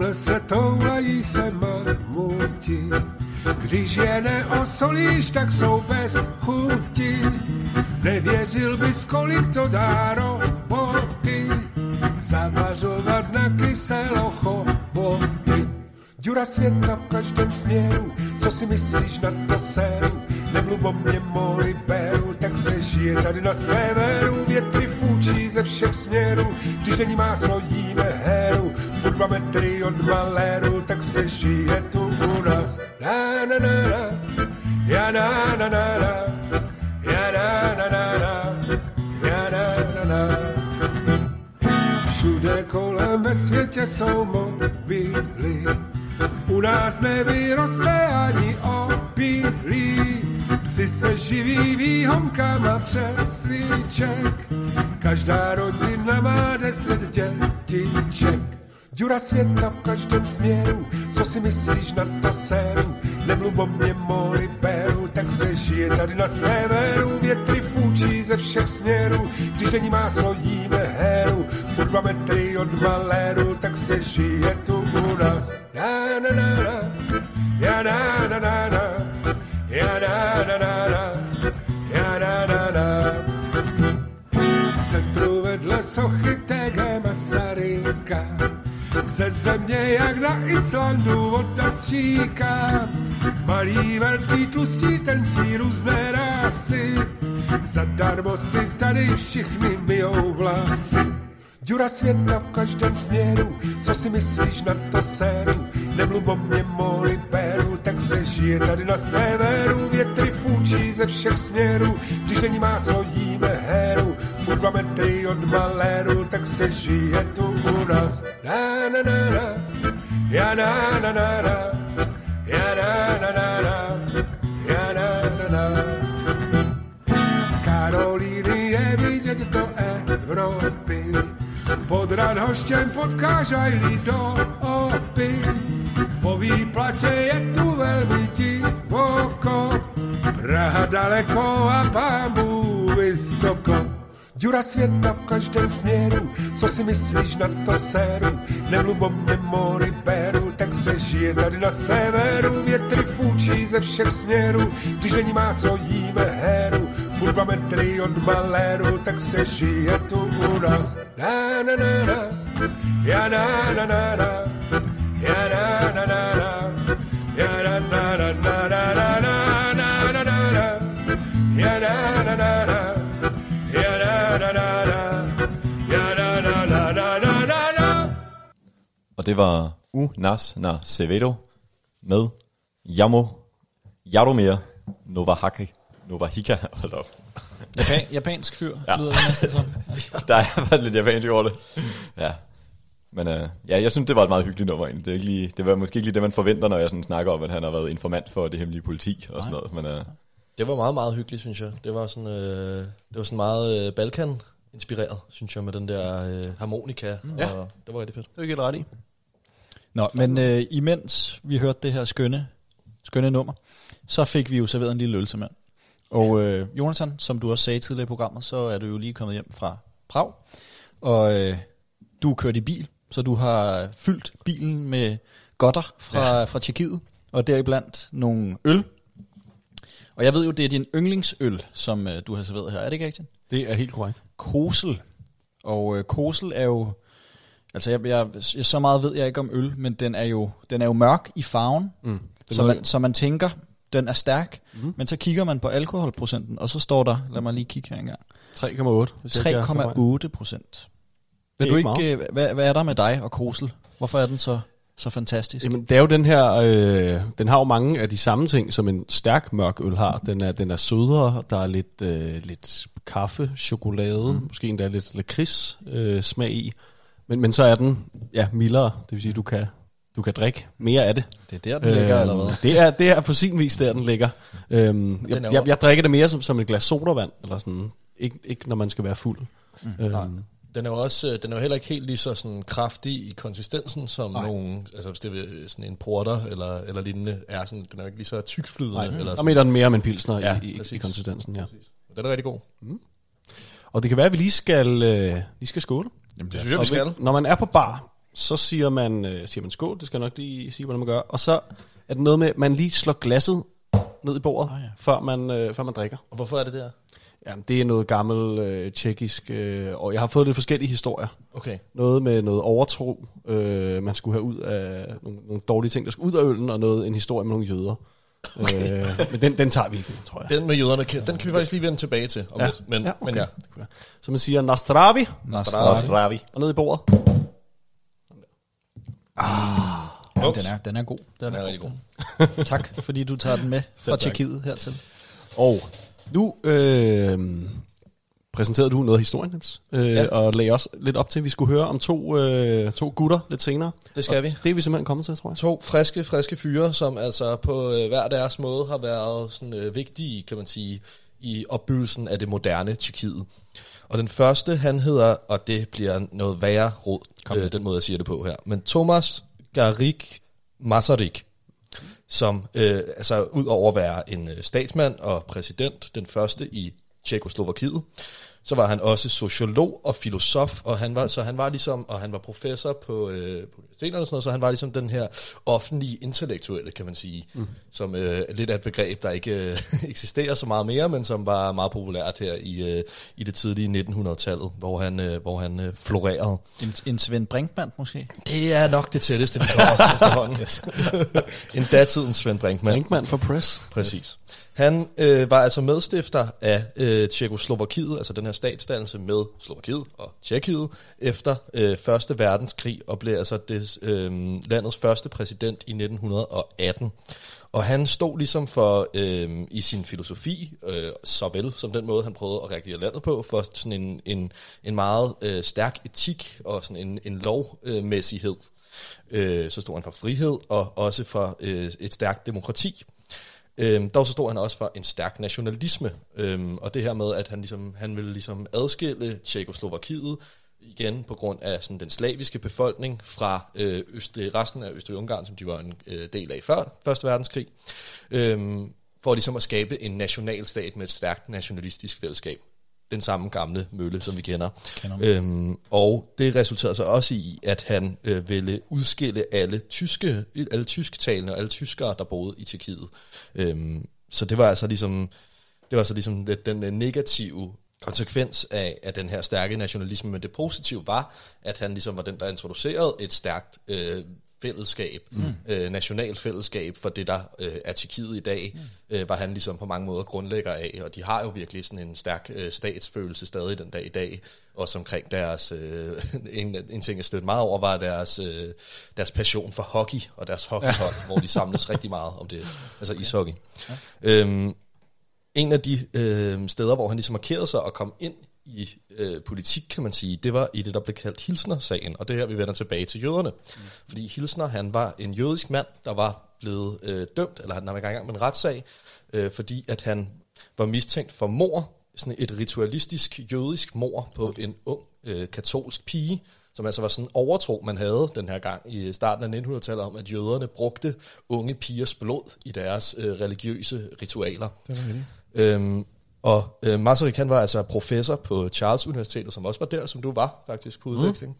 bělském lese toulají se mamuti, když je neosolíš, tak jsou bez chuti. Nevěřil bys, kolik to dá roboty, zavařovat na kyselo choboty. Děra světla v každém směru, co si myslíš na to séru? Nemluv o mě, mori beru, tak se žije tady na severu. Větry fůčí ze všech směrů, když není máslo, jíme heru. Furt dva metry od maléru, tak se žije tu u nás. Na na na na, ja na na na na, ja na na na na, ja na na na. Všude kolem ve světě jsou mobily, u nás nevyroste ani opilí. Psi se živí výhomkama přes líček, každá rodina má deset dětiček. Děra světa v každém směru, co si myslíš na to séru? Nemluv o mě, moli beru, tak se žije tady na severu. Větry fůčí ze všech směrů, když není máslo, jíme heru. Furt dva metry od maléru, tak se žije tu u nás. Na, na, na, na, ja, na, na, na, na, ja, na, na, na, na, ja, na, na, na. V centru vedle sochy TG Masaryka ze země jak na Islandu voda stříká. Malí, velcí, tlustí, tencí různé rásy. Zadarmo si tady všichni myjou vlasy. Děra světa v každém směru, co si myslíš na to séru? Nemluv o mě, moli beru, tak se žije tady na severu. Větry fůčí ze všech směrů, když není máslo, jíme heru. Furt dva metry od maléru, tak se žije tu u nás. Na, na, na, na, ja, na, na, na, na, ja, na, na, na, na, ja, na, na, na. Z Karolíny je vidět do Evropy. Pod Radhoštěm potkáš aj do opy. Po výplatě je tu velmi divoko. Praha daleko a pámu vysoko. Děra světa v každém směru, co si myslíš na to séru? Nemluv o mě, mori beru, tak se žije tady na severu. Větry fůčí ze všech směrů, když není máslo, jíme heru. Furt dva metry od maléru, tak se žije tu u nás. Na, na, na, na, ja, na, na, na, na, Og det var U Nas Na Sevedo med Yamo Jaromir Novahaki. Novahika, hold op. Japan, japansk fyr, ja. lyder det næsten som. Ja. Der er lidt japansk over det. Ja, men uh, ja, jeg synes, det var et meget hyggeligt nummer egentlig. Det, er ikke lige, det var måske ikke lige det, man forventer, når jeg sådan snakker om, at han har været informant for det hemmelige politi og sådan noget. Men uh, Det var meget, meget hyggeligt, synes jeg. Det var sådan, øh, det var sådan meget øh, Balkan-inspireret, synes jeg, med den der øh, harmonika. Ja. Og det var rigtig fedt. Det er ikke helt ret i. Nå, men øh, imens vi hørte det her skønne, skønne nummer, så fik vi jo serveret en lille øl til mand. Og øh, Jonathan, som du også sagde tidligere i programmet, så er du jo lige kommet hjem fra Prag, og øh, du er kørt i bil, så du har fyldt bilen med godter fra, ja. fra Tjekkiet, og deriblandt nogle øl. Og jeg ved jo, det er din yndlingsøl, som øh, du har serveret her, er det ikke rigtigt? Det er helt korrekt. Kosel. Og øh, Kosel er jo... Altså, jeg, jeg, jeg, så meget ved jeg ikke om øl, men den er jo, den er jo mørk i farven. Mm. Så man, så man tænker, den er stærk, mm. men så kigger man på alkoholprocenten, og så står der, lad mig lige kigge her engang, 3,8. hvis jeg ikke er så fejl. 3,8 procent. Vil du ikke ikke, øh, hvad, hvad er der med dig og Kosel? Hvorfor er den så, så fantastisk? Jamen, det er jo den her, øh, den har jo mange af de samme ting, som en stærk mørk øl har. Den er, den er sødere, der er lidt, øh, lidt kaffe, chokolade, mm. måske endda lidt lakrids øh, smag i. Men, men så er den ja, mildere, det vil sige, du kan, du kan drikke mere af det. Det er der, den ligger, eller hvad? Det er, det er på sin vis, der den ligger. Øhm, jeg, jeg, jeg drikker det mere som, som et glas sodavand, eller sådan. Ikke, ikke når man skal være fuld. Mm, øhm, Den er jo også, øh, den er jo heller ikke helt lige så sådan kraftig i konsistensen, som Nej. nogle, altså hvis det er sådan en porter eller, eller lignende, er sådan, den er jo ikke lige så tykflydende. Nej, eller der sådan. mener den mere om en pilsner Ja, i, i, i præcis. konsistensen. Ja. Den er rigtig god. Og det kan være, at vi lige skal, øh, lige skal skåle. Jamen, det synes jeg, vi skal. Når man er på bar, så siger man, øh, siger man skål, det skal jeg nok lige sige, hvordan man gør. Og så er det noget med, at man lige slår glasset ned i bordet, oh, ja. før, man, øh, før man drikker. Og hvorfor er det der? Ja, det er noget gammel øh, tjekkisk, øh, og jeg har fået lidt forskellige historier. Okay. Noget med noget overtro, øh, man skulle have ud af nogle, nogle dårlige ting, der skulle ud af øllen, og noget, en historie med nogle jøder. Okay. Øh, men den, den tager vi ikke, tror jeg. Den med jøderne, kan- den kan vi faktisk lige vende tilbage til om ja. lidt. Men, ja, okay. men ja. Så man siger Nastravi, Nastravi. Ravi. og ned i bordet. Ja, den, er, den er god. Den Den er er rigtig god. god. tak, fordi du tager den med fra. Tjekkiet hertil. Og nu øh, præsenterede du noget af historien, Niels, øh, ja. Og lagde også lidt op til, at vi skulle høre om to, øh, to gutter lidt senere. Det skal og vi. Det er vi simpelthen kommet til, tror jeg. To friske, friske fyre, som altså på øh, hver deres måde har været sådan øh, vigtige, kan man sige, i opbyggelsen af det moderne Tjekkiet. Og den første, han hedder, og det bliver noget værre rod, øh, den måde jeg siger det på her, men Thomas Garik Masaryk, som øh, altså ud over at være en øh, statsmand og præsident, den første i Tjekoslovakiet, så var han også sociolog og filosof, og han var, så han var ligesom, og han var professor på, øh, på universiteterne og sådan noget, så han var ligesom den her offentlige intellektuelle, kan man sige, mm. som øh, lidt af et begreb, der ikke øh, eksisterer så meget mere, men som var meget populært her i, øh, i det tidlige 1900-tallet, hvor han, øh, hvor han øh, florerede. En, en Svend Brinkmann måske? Det er nok det tætteste, vi kommer efterhånden. en datidens Svend Brinkmann. Brinkmann for Press. Præcis. Han øh, var altså medstifter af øh, Tjekoslovakiet, altså den her statsdannelse med Slovakiet og Tjekkiet, efter øh, Første Verdenskrig, og blev altså det, øh, landets første præsident i 1918. Og han stod ligesom for, øh, i sin filosofi, øh, såvel som den måde, han prøvede at reagere landet på, for sådan en, en, en meget øh, stærk etik og sådan en, en lovmæssighed. Øh, så stod han for frihed og også for øh, et stærkt demokrati. Øhm, dog så stod han også for en stærk nationalisme, øhm, og det her med, at han, ligesom, han ville ligesom adskille Tjekoslovakiet igen på grund af sådan, den slaviske befolkning fra øh, Øst, resten af Østrig-Ungarn, som de var en øh, del af før Første Verdenskrig, øhm, for ligesom at skabe en nationalstat med et stærkt nationalistisk fællesskab. Den samme gamle mølle, som vi kender. Kender. Øhm, og det resulterede så også i, at han øh, ville udskille alle tyske, alle tysktalende og alle tyskere, der boede i Tjekkiet. Øhm, så det var altså ligesom, det var så ligesom det, den øh, negative konsekvens af, af den her stærke nationalisme, men det positive var, at han ligesom var den, der introducerede et stærkt øh, fællesskab, mm. øh, nationalt fællesskab for det, der øh, er Tjekkiet i dag, mm. øh, var han ligesom på mange måder grundlægger af, og de har jo virkelig sådan en stærk øh, statsfølelse stadig den dag i dag, også omkring deres, øh, en, en ting jeg stødte meget over, var deres, øh, deres passion for hockey, og deres hockeyhold, ja. hvor de samles rigtig meget om det, altså ishockey. Ja. Øhm, en af de øh, steder, hvor han ligesom markerede sig og kom ind i øh, politik, kan man sige, det var i det, der blev kaldt Hilsner-sagen, og det er her, vi vender tilbage til jøderne. Mm. Fordi Hilsner, han var en jødisk mand, der var blevet øh, dømt, eller han var i gang med en retssag, øh, fordi at han var mistænkt for mor, sådan et ritualistisk jødisk mor på en ung øh, katolsk pige, som altså var sådan en overtro, man havde den her gang i starten af 1900-tallet om, at jøderne brugte unge pigers blod i deres øh, religiøse ritualer. Det var Øhm, og øh, Masaryk, han var altså professor på Charles Universitetet, som også var der, som du var faktisk på udveksling.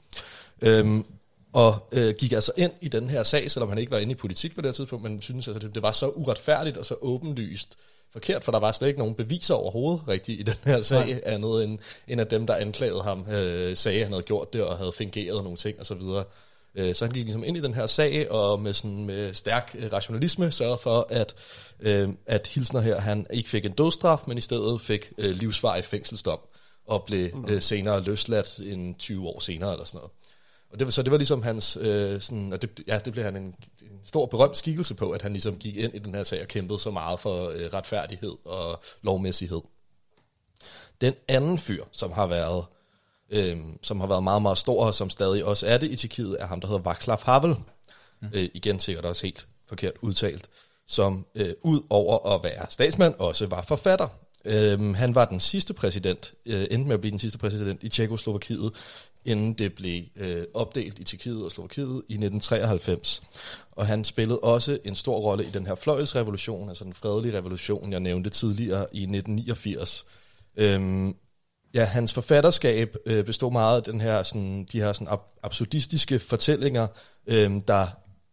Mm. Øhm, og øh, gik altså ind i den her sag, selvom han ikke var inde i politik på det tidspunkt, men synes altså, det, det var så uretfærdigt og så åbenlyst forkert, for der var slet ikke nogen beviser overhovedet rigtigt i den her sag, Nej. andet end, end at dem, der anklagede ham, øh, sagde, at han havde gjort det og havde fingeret nogle ting osv. Øh, så han gik ligesom ind i den her sag, og med, sådan, med stærk øh, rationalisme sørgede for, at, øh, at Hilsner her, han ikke fik en dødsstraf, men i stedet fik øh, livsvarig fængselsdom, og blev øh, senere løsladt en 20 år senere eller sådan noget. Og det var, så det var ligesom hans, øh, sådan, og det, ja, det blev han en, en stor berømt skikkelse på, at han ligesom gik ind i den her sag og kæmpede så meget for øh, retfærdighed og lovmæssighed. Den anden fyr, som har været øhm, som har været meget, meget stor, og som stadig også er det i Tjekkiet, er ham, der hedder Václav Havel. Mm. Øh, igen sikkert også helt forkert udtalt. Som øh, ud over at være statsmand, også var forfatter. Øhm, han var den sidste præsident, øh, endte med at blive den sidste præsident i Tjekoslovakiet, inden det blev øh, opdelt i Tjekkiet og Slovakiet i 1993. Og han spillede også en stor rolle i den her fløjelsrevolution, altså den fredelige revolution, jeg nævnte tidligere i 1989. Øhm, Ja, hans forfatterskab øh, bestod meget af den her, sådan, de her sådan ab- absurdistiske fortællinger, øh, der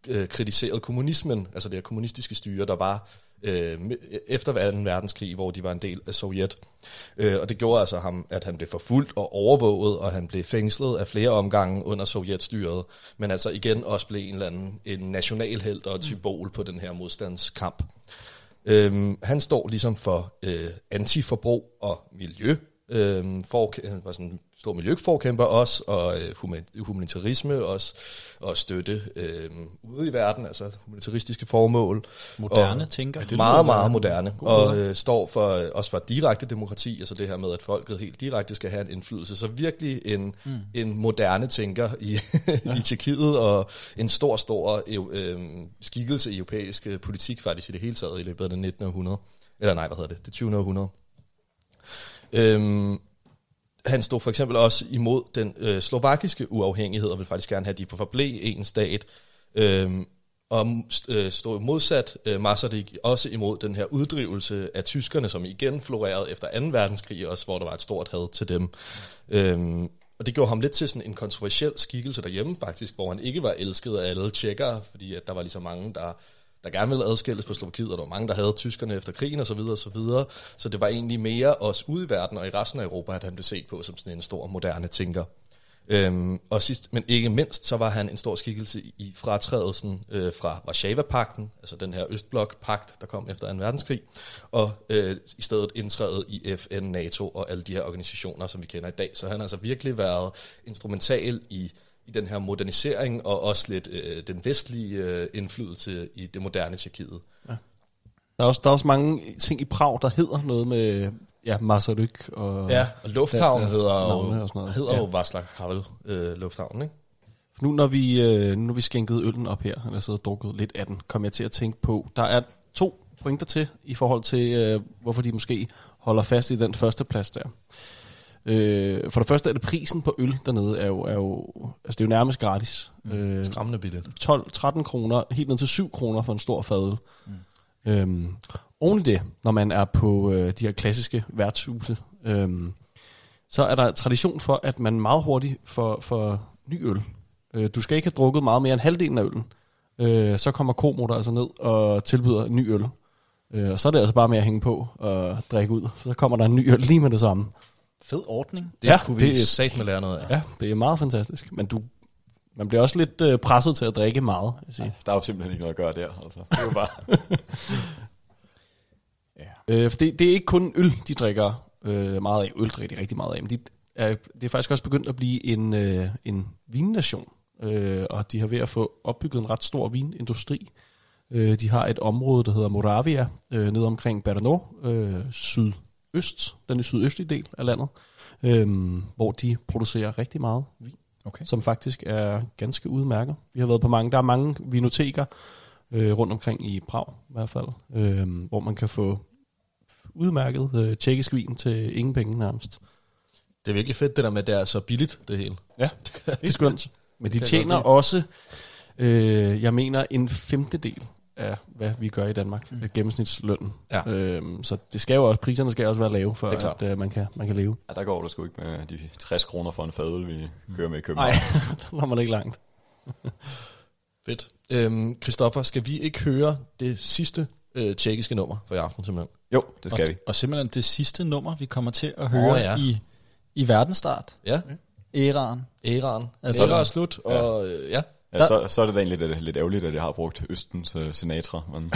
øh, kritiserede kommunismen, altså det her kommunistiske styre, der var øh, efter 2. verdenskrig, hvor de var en del af Sovjet. Øh, og det gjorde altså ham, at han blev forfulgt og overvåget, og han blev fængslet af flere omgange under Sovjetstyret, men altså igen også blev en eller anden en nationalhelt og et symbol på den her modstandskamp. Øh, han står ligesom for øh, antiforbrug og miljø, øh, for, var sådan en stor miljøforkæmper også, og øh, humanitarisme også, og støtte øh, ude i verden, altså humanitaristiske formål. Moderne og, tænker. Det meget, meget moderne, og øh, står for øh, også for direkte demokrati, altså det her med, at folket helt direkte skal have en indflydelse. Så virkelig en, mm. en moderne tænker i, ja. i Tjekkiet, og en stor, stor øh, skikkelse i europæisk politik faktisk i det hele taget i løbet af det 19. århundrede. Eller nej, hvad hedder det? Det 20. århundrede. Øhm, han stod for eksempel også imod den øh, slovakiske uafhængighed, og ville faktisk gerne have, at de forblev en stat. Øhm, og øh, stod modsat øh, Masaryk også imod den her uddrivelse af tyskerne, som igen florerede efter 2. verdenskrig, også hvor der var et stort had til dem. Øhm, og det gjorde ham lidt til sådan en kontroversiel skikkelse derhjemme faktisk, hvor han ikke var elsket af alle tjekkere, fordi at der var lige så mange, der, der gerne ville adskilles på Slovakiet, og der var mange, der havde tyskerne efter krigen osv. Så, videre. så det var egentlig mere os ude i verden og i resten af Europa, at han blev set på som sådan en stor moderne tænker. Øhm, og sidst, men ikke mindst, så var han en stor skikkelse i fratrædelsen øh, fra Varsava-pakten, altså den her Østblok-pagt, der kom efter 2. verdenskrig, og øh, i stedet indtrædet i FN, NATO og alle de her organisationer, som vi kender i dag. Så han har altså virkelig været instrumental i, i den her modernisering, og også lidt øh, den vestlige øh, indflydelse i det moderne Tjekkiet. Der er, også, der er også mange ting i Prag, der hedder noget med ja, Masaryk og... Ja, og lufthavnen deres hedder jo, og sådan noget. hedder Ja. jo Václav Havel øh, lufthavnen, ikke? Nu når vi, øh, nu når vi skænkede øllen op her, eller og drukket lidt af den, kom jeg til at tænke på, der er to pointer til, i forhold til, øh, hvorfor de måske holder fast i den første plads der. Øh, for det første er det prisen på øl dernede, er jo, er jo, altså det er jo nærmest gratis. Øh, Skræmmende billet. 12-13 kroner, helt ned til 7 kroner for en stor fadøl. Mm. Øhm, oven i det, når man er på øh, de her klassiske værtshuse, øhm, så er der tradition for, at man meget hurtigt får, får ny øl. Øh, du skal ikke have drukket meget mere end halvdelen af øllen. Øh, så kommer Komo der altså ned og tilbyder ny øl. Øh, og så er det altså bare med at hænge på og drikke ud. Så kommer der en ny øl lige med det samme. Fed ordning. Det Ja, ja, kunne vi det er- sat med lære noget af. Ja, det er meget fantastisk. Men du, man bliver også lidt øh, presset til at drikke meget. Jeg sige. Der er jo simpelthen ikke noget at gøre der. Altså. Det er jo bare... Øh, for det, det er ikke kun øl, de drikker øh, meget af. Øl drikker de rigtig meget af, men de er, det er faktisk også begyndt at blive en, øh, en vinnation. Øh, og de har ved at få opbygget en ret stor vinindustri. Øh, de har et område, der hedder Moravia, øh, nede omkring Brno, øh, sydøst, den sydøstlige del af landet, øh, hvor de producerer rigtig meget vin, Okay. som faktisk er ganske udmærket. Vi har været på mange, der er mange vinoteker øh, rundt omkring i Prag i hvert fald, øh, hvor man kan få udmærket øh, tjekkisk vin til ingen penge nærmest. Det er virkelig fedt, det der med, at det er så billigt, det hele. Ja, det er skønt. Men de tjener også, øh, jeg mener, en femtedel af, hvad vi gør i Danmark, mm. gennemsnitslønnen. Ja. Øhm, så det skal jo også, priserne skal også være lave, for at øh, man, kan, man kan leve. Ja, der går du sgu ikke med de 60 kroner for en fadøl, vi kører med i København. Nej, der når man ikke langt. Fedt. Øhm, Christoffer, skal vi ikke høre det sidste øh, tjekkiske nummer for i aften simpelthen? Jo, det skal vi. Og simpelthen det sidste nummer, vi kommer til at høre Åh, ja. i, i verdensstart. Ja, Æraen. æraen. Altså- Æra er slut, og øh, ja. Ja, så, så er det da egentlig lidt, lidt ærgerligt, at jeg har brugt Østens uh, Sinatra. Men,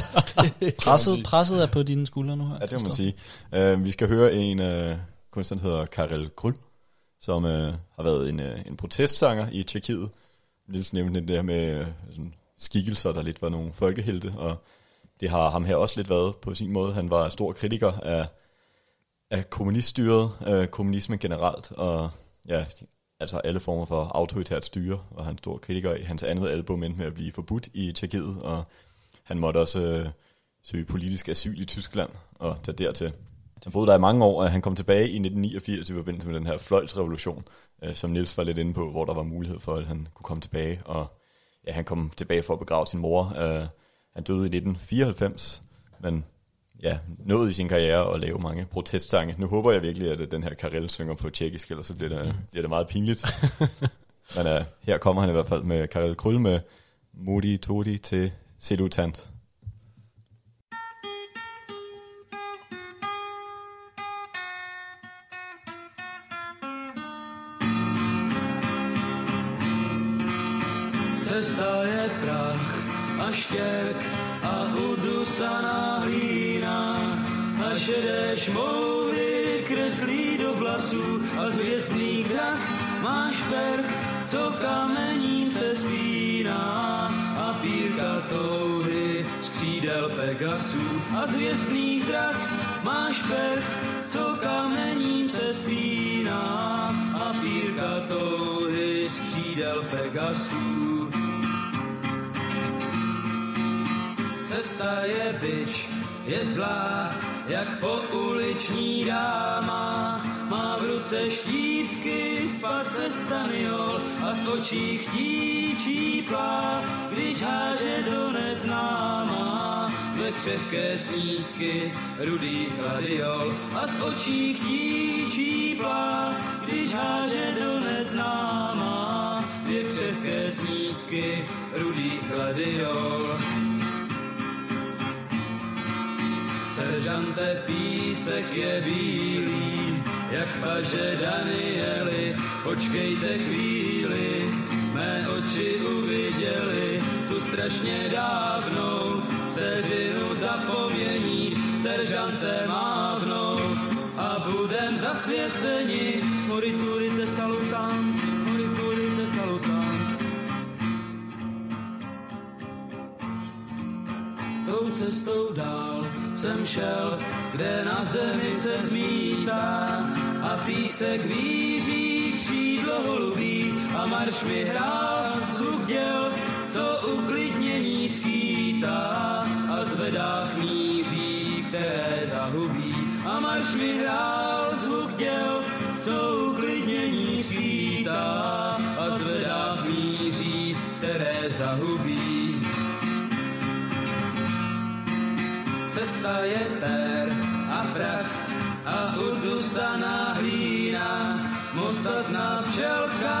Presset, presset er på dine skuldre nu her. ja, det må man sige. Uh, vi skal høre en uh, kunstner, der hedder Karel Kryl, som uh, har været en, uh, en protestsanger i Tjekkiet. Lidt nævnte det der med uh, sådan skikkelser, der lidt var nogle folkehelte, og det har ham her også lidt været på sin måde. Han var stor kritiker af, af kommuniststyret, uh, kommunismen generelt, og ja, altså alle former for autoritært styre, og han stor kritiker i Hans andet album endte med at blive forbudt i Tjekkiet, og han måtte også øh, søge politisk asyl i Tyskland og tage dertil. Han boede der i mange år, og han kom tilbage i 1989 i forbindelse med den her fløjtsrevolution, øh, som Nils var lidt inde på, hvor der var mulighed for, at han kunne komme tilbage. Og ja, han kom tilbage for at begrave sin mor. Øh, han døde i 1994, men ja, nåede i sin karriere at lave mange protestsange. Nu håber jeg virkelig, at den her Karel synger på tjekkisk, ellers så bliver det, bliver det meget pinligt. Men uh, her kommer han i hvert fald med Karel Krøll med Modi Todi til Sedutant. Cesta je prach a štěrk a a šedé šmoury kreslí do vlasů a z hvězdných drah máš perk, co kamením se spíná a pírka touhy z křídel Pegasů a z hvězdných drah máš perk, co kamením se spíná a pírka touhy z křídel Pegasů. Cesta je byč, je zlá, jak pouliční dáma ruce štítky, v pase staniol a z očí chtí čípla, když háže do neznámá. Ve křehké snídky rudý gladiol a z očí chtí čípla, když háže do neznámá. Dvě křehké snídky rudý gladiol. Seržante písek je bílý, jak paže Danieli, počkejte chvíli, mé oči uviděli tu strašně dávnou vteřinu zapomnění, seržante mávnou a budem zasvěceni, moriturite salutant, moriturite salutant. tou cestou dál jsem šel, kde na zemi se zmítá a písek víří křídlo holubí a marš mi hrál zvuk děl, co uklidnění skýtá a zvedách míří, které zahubí. A marš mi hrál zvuk děl, cesta je tér a prach a udusaná hlína. Mosa zná včelka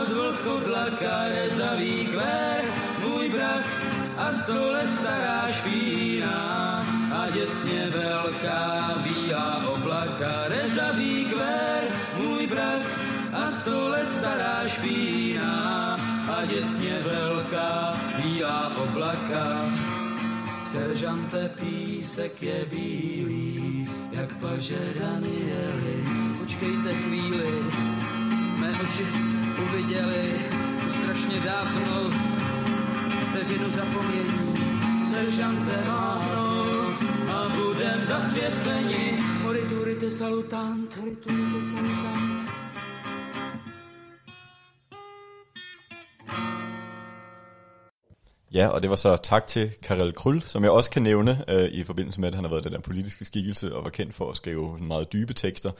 od vlku dlaka rezavý kvér, můj brach a sto let stará špína a děsně velká bílá oblaka rezavý kvér, můj brach a sto let stará špína a děsně velká bílá oblaka. Seržante písek je bílý, jak paže Danieli. Počkejte chvíli, mé oči uviděli strašně dávnou vteřinu zapomnění. Seržante mávnou a budem zasvěceni. Moriturite salutant, moriturite salutant. Ja, og det var så tak til Karel Kryl, som jeg også kan nævne øh, i forbindelse med, at han har været den der politiske skikkelse og var kendt for at skrive meget dybe tekster.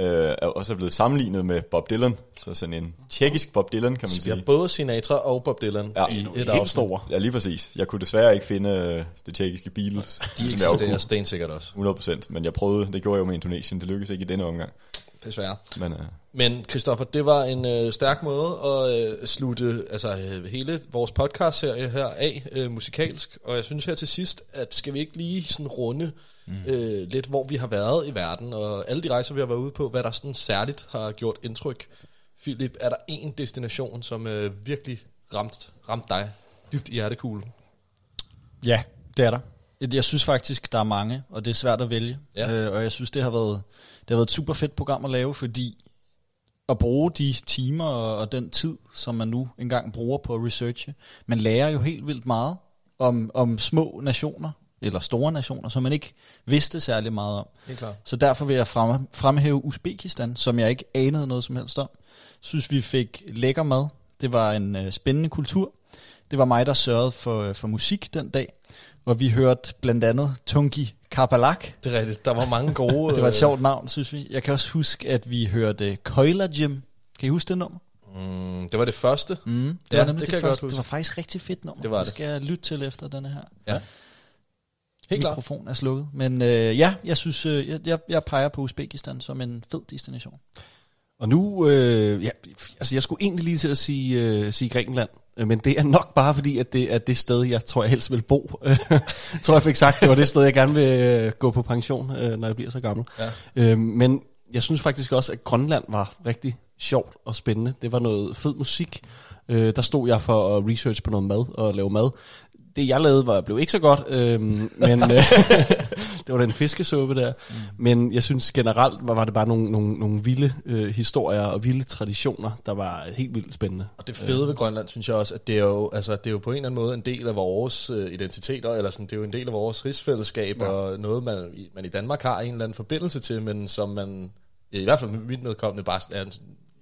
Øh, er også er blevet sammenlignet med Bob Dylan, så sådan en tjekkisk Bob Dylan, kan man Vi har sige. både Sinatra og Bob Dylan Ja, i et Helt afsnit. store. Ja, lige præcis. Jeg kunne desværre ikke finde øh, det tjekkiske Beatles. De eksisterer stensikkert også, 100%, men jeg prøvede, det gjorde jeg jo med Indonesien, det lykkedes ikke i denne omgang. Desværre. Men øh, Men Christoffer, det var en øh, stærk måde at øh, slutte altså, øh, hele vores podcast-serie her af øh, musikalsk. Og jeg synes her til sidst, at skal vi ikke lige sådan runde mm. øh, lidt, hvor vi har været i verden, og alle de rejser, vi har været ude på, hvad der sådan særligt har gjort indtryk. Philip, er der en destination, som øh, virkelig ramt, ramt dig dybt i hjertekuglen? Ja, det er der. Jeg- synes faktisk, der er mange, og det er svært at vælge. Ja. Øh, og jeg synes, det har, været, det har været et super fedt program at lave, fordi at bruge de timer og, den tid, som man nu engang bruger på at researche, man lærer jo helt vildt meget om, om små nationer, eller store nationer, som man ikke vidste særlig meget om. Helt klart. Så derfor vil jeg frem, fremhæve Uzbekistan, som jeg ikke anede noget som helst om. Synes vi fik lækker mad. Det var en øh, spændende kultur. Det var mig, der sørgede for, for musik den dag. Og vi hørte blandt andet Tungi Karbalak. Det er rigtigt. Der var mange gode... Det var et øh, sjovt navn, synes vi. Jeg kan også huske, at vi hørte Koila Gym. Kan I huske det nummer? Mm, det var det første. Mm, det Ja, var nemlig det det, kan jeg det godt første. Det var faktisk rigtig fedt nummer. Det var det. det. skal jeg lytte til efter denne her. Ja. Helt klart. Mikrofon er slukket. Men øh, ja, jeg synes, øh, jeg, jeg, peger på Uzbekistan som en fed destination. Og nu, øh, ja, altså jeg skulle egentlig lige til at sige, øh, sige Grækenland, men det er nok bare fordi, at det er det sted, jeg tror, jeg helst vil bo. tror jeg fik sagt, det var det sted, jeg gerne vil øh, gå på pension, øh, når jeg bliver så gammel. Ja. Øh, men jeg synes faktisk også, at Grønland var rigtig sjovt og spændende. Det var noget fed musik. Øh, der stod jeg for at research på noget mad og lave mad. Det jeg lavede var, blev ikke så godt, øh, men øh, det var den fiskesuppe der. Mm. Men jeg synes generelt var, var det bare nogle, nogle, nogle vilde øh, historier og vilde traditioner, der var helt vildt spændende. Og det fede ved Grønland, synes jeg også, at det er jo, altså, det er jo på en eller anden måde en del af vores øh, identiteter, eller sådan, det er jo en del af vores rigsfællesskab, ja. og noget, man, i- man i Danmark har en eller anden forbindelse til, men som man, i hvert fald med mit medkommende, bare er,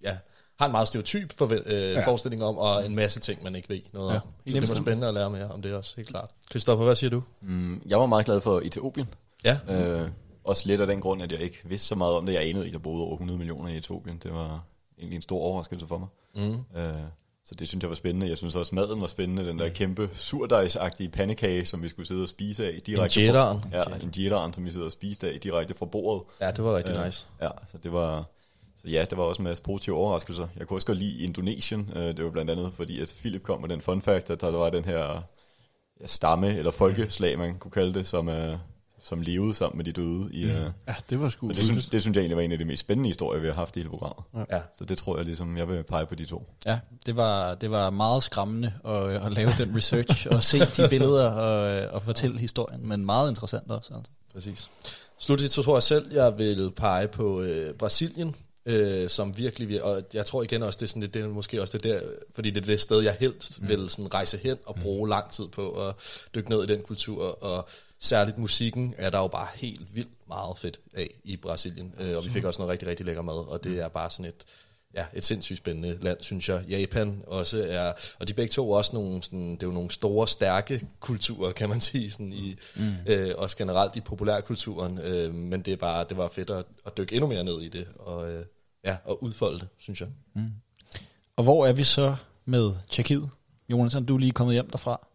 ja, har en meget stereotyp forve- øh, ja. forestilling om, og en masse ting, man ikke ved noget Ja, om. Så det var spændende at lære mere om det også, helt klart. Christoffer, hvad siger du? mm, jeg var meget glad for Etiopien. Ja, Øh, også lidt af den grund, at jeg ikke vidste så meget om det. Jeg anede ikke, at der boede over 100 millioner i Etiopien. Det var egentlig en stor overraskelse for mig. Mm. Øh, så det synes jeg var spændende. Jeg synes også, maden var spændende. Den der kæmpe surdejsagtige pandekage, som vi skulle sidde og spise af direkte. Injeteren. Fra, ja, injeteren, som vi sidder og spiste af direkte fra bordet. Ja, det var rigtig Øh, nice. Ja, så det var... Så ja, det var også en masse positive overraskelser. Jeg kunne også godt lide Indonesien. Øh, Det var blandt andet fordi, at Philip kom med den fun fact, at der var den her ja, stamme, eller folkeslag, man kunne kalde det, som, øh, som levede sammen med de døde. I, øh, Ja, det var sgu det, synes, det synes jeg egentlig var en af de mest spændende historier, vi har haft i hele programmet. Ja. Så det tror jeg ligesom, jeg vil pege på de to. Ja, det var, det var meget skræmmende at, at lave den research og se de billeder og, og fortælle historien, men meget interessant også. Altså. Præcis. Slutligt så tror jeg selv, jeg vil pege på øh, Brasilien, øh, som virkelig, og jeg tror igen også, det er, sådan, det, det er måske også det der, fordi det er det sted, jeg helst mm. vil sådan rejse hen og bruge lang tid på at dykke ned i den kultur, og særligt musikken er der jo bare helt vildt meget fedt af i Brasilien, øh, og vi fik også noget rigtig, rigtig lækker mad, og det er bare sådan et, ja, et sindssygt spændende land, synes jeg. Japan også er, og de begge to er også nogle, sådan, det er jo nogle store, stærke kulturer, kan man sige, sådan i, mm. øh, også generelt i populærkulturen, øh, men det er bare, det var fedt at, at dykke endnu mere ned i det, og øh, ja, og udfolde det, synes jeg. Og hvor er vi så med Tjekkiet? Jonas, du er lige kommet hjem derfra.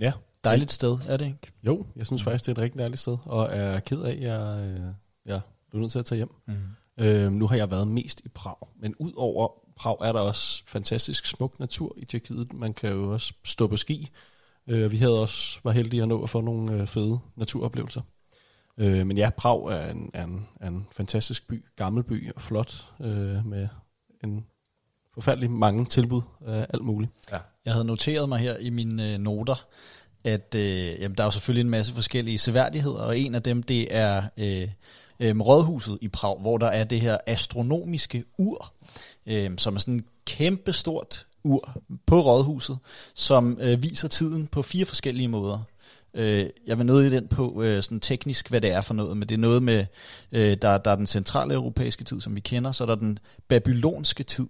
Ja. Dejligt sted, er det ikke? Jo, jeg synes faktisk, det er et rigtig dejligt sted, og er ked af, at jeg øh, ja, du er nødt til at tage hjem. Mm. Øh, nu har jeg været mest i Prag, men ud over Prag er der også fantastisk smuk natur i Tjekkiet. Man kan jo også stå på ski. Øh, vi havde også var heldige at nå at få nogle øh, fede naturoplevelser. Øh, men ja, Prag er en, er, en, er en fantastisk by, gammel by og flot, øh, med en forfærdelig mange tilbud af alt muligt. Jeg havde noteret mig her i mine øh, noter, at øh, jamen, der er jo selvfølgelig en masse forskellige seværdigheder, og en af dem, det er øh, øhm, Rådhuset i Prag, hvor der er det her astronomiske ur, øhm, som er sådan et kæmpe stort ur på Rådhuset, som øh, viser tiden på fire forskellige måder. Øh, jeg vil nødig den på øh, sådan teknisk, hvad det er for noget, men det er noget med, øh, der, der er den centrale europæiske tid, som vi kender, så er der den babylonske tid,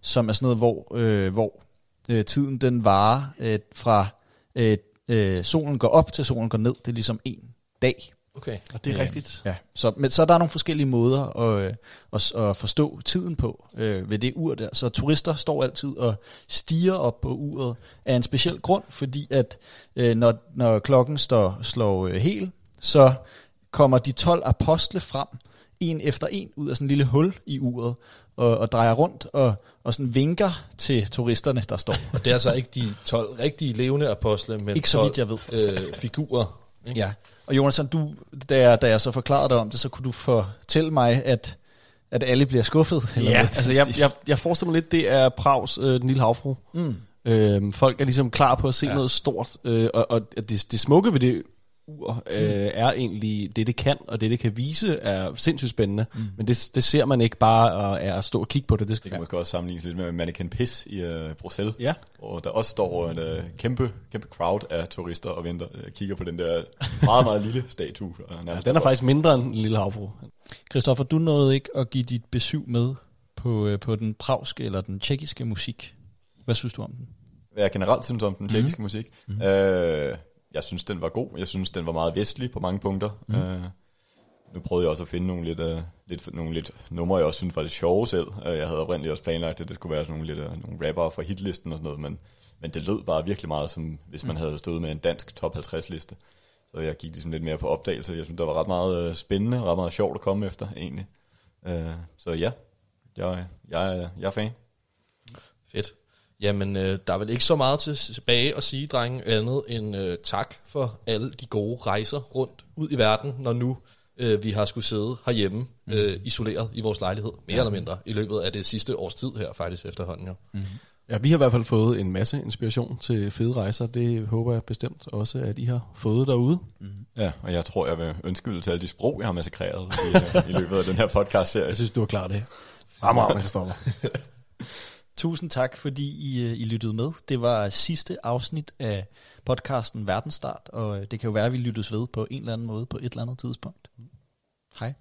som er sådan noget, hvor, øh, hvor øh, tiden den varer øh, fra øh, øh, solen går op til solen går ned. Det er ligesom en dag. Okay. Og det er Øh, rigtigt. Ja. Så, men så er der nogle forskellige måder at, øh, at, at forstå tiden på øh, ved det ur der. Så turister står altid og stiger op på uret af en speciel grund, fordi at øh, når, når klokken står, slår øh, hel, så kommer de 12 apostle frem, en efter en, ud af sådan en lille hul i uret, og, og drejer rundt og, og sådan vinker til turisterne, der står. Og det er altså ikke de 12 rigtige levende apostle, men Ikke så 12 vidt jeg ved. øh, figurer. Ikke? Ja, og Jonas, du, da, jeg, da jeg så forklarede dig om det, så kunne du fortælle mig, at, at alle bliver skuffet. Eller Ja, noget altså jeg, jeg, jeg forestiller mig lidt, det er Prags øh, Den Lille Havfru. Mm. Øhm, folk er ligesom klar på at se ja. noget stort, øh, og, og det, det smukke ved det ur øh, er egentlig det, det kan, og det, det kan vise, er sindssygt spændende. Mm. Men det, det ser man ikke bare og er at stå og kigge på det. Det Det skal kan måske også sammenlignes lidt med Mannequin Piss i uh, Bruxelles, Ja. hvor der også står en uh, kæmpe, kæmpe crowd af turister og venter, uh, kigger på den der meget, meget lille statue. Ja, den er faktisk mindre end Den Lille Havfru. Christoffer, du nåede ikke at give dit besøg med på, øh, på den pragske eller den tjekkiske musik. Hvad synes du om den? Hvad jeg generelt synes om den tjekkiske mm. musik. Mm. Øh, jeg synes, den var god. Jeg synes, den var meget vestlig på mange punkter. Mm. Øh, nu prøvede jeg også at finde nogle lidt, uh, lidt, nogle lidt numre, jeg også synes var lidt sjove selv. Uh, jeg havde oprindeligt også planlagt, at det skulle være sådan nogle, lidt, uh, nogle rapper fra hitlisten og sådan noget, men, men det lød bare virkelig meget, som hvis man havde stået med en dansk top 50 liste. Så jeg gik ligesom lidt mere på opdagelse. Jeg synes, der var ret meget uh, spændende og ret meget sjovt at komme efter, egentlig. Uh, så ja, jeg, jeg, jeg er fan. Fedt. Jamen, øh, der er vel ikke så meget til tilbage at sige, drenge, andet end øh, tak for alle de gode rejser rundt ud i verden, når nu øh, vi har skulle sidde herhjemme, øh, isoleret i vores lejlighed, mere eller mindre, i løbet af det sidste års tid her faktisk efterhånden. Jo. Ja, vi har i hvert fald fået en masse inspiration til fede rejser. Det håber jeg bestemt også, at I har fået derude. Ja, og jeg tror, jeg vil undskylde til alle de sprog, jeg har massakreret i, øh, i løbet af den her podcast-serie. Jeg synes, du har klaret det. Fremragende, Christoffer. Tusind tak, fordi I, øh, I lyttede med. Det var sidste afsnit af podcasten Verdensstart, og øh, det kan jo være, at vi lyttes ved på en eller anden måde på et eller andet tidspunkt. Hej.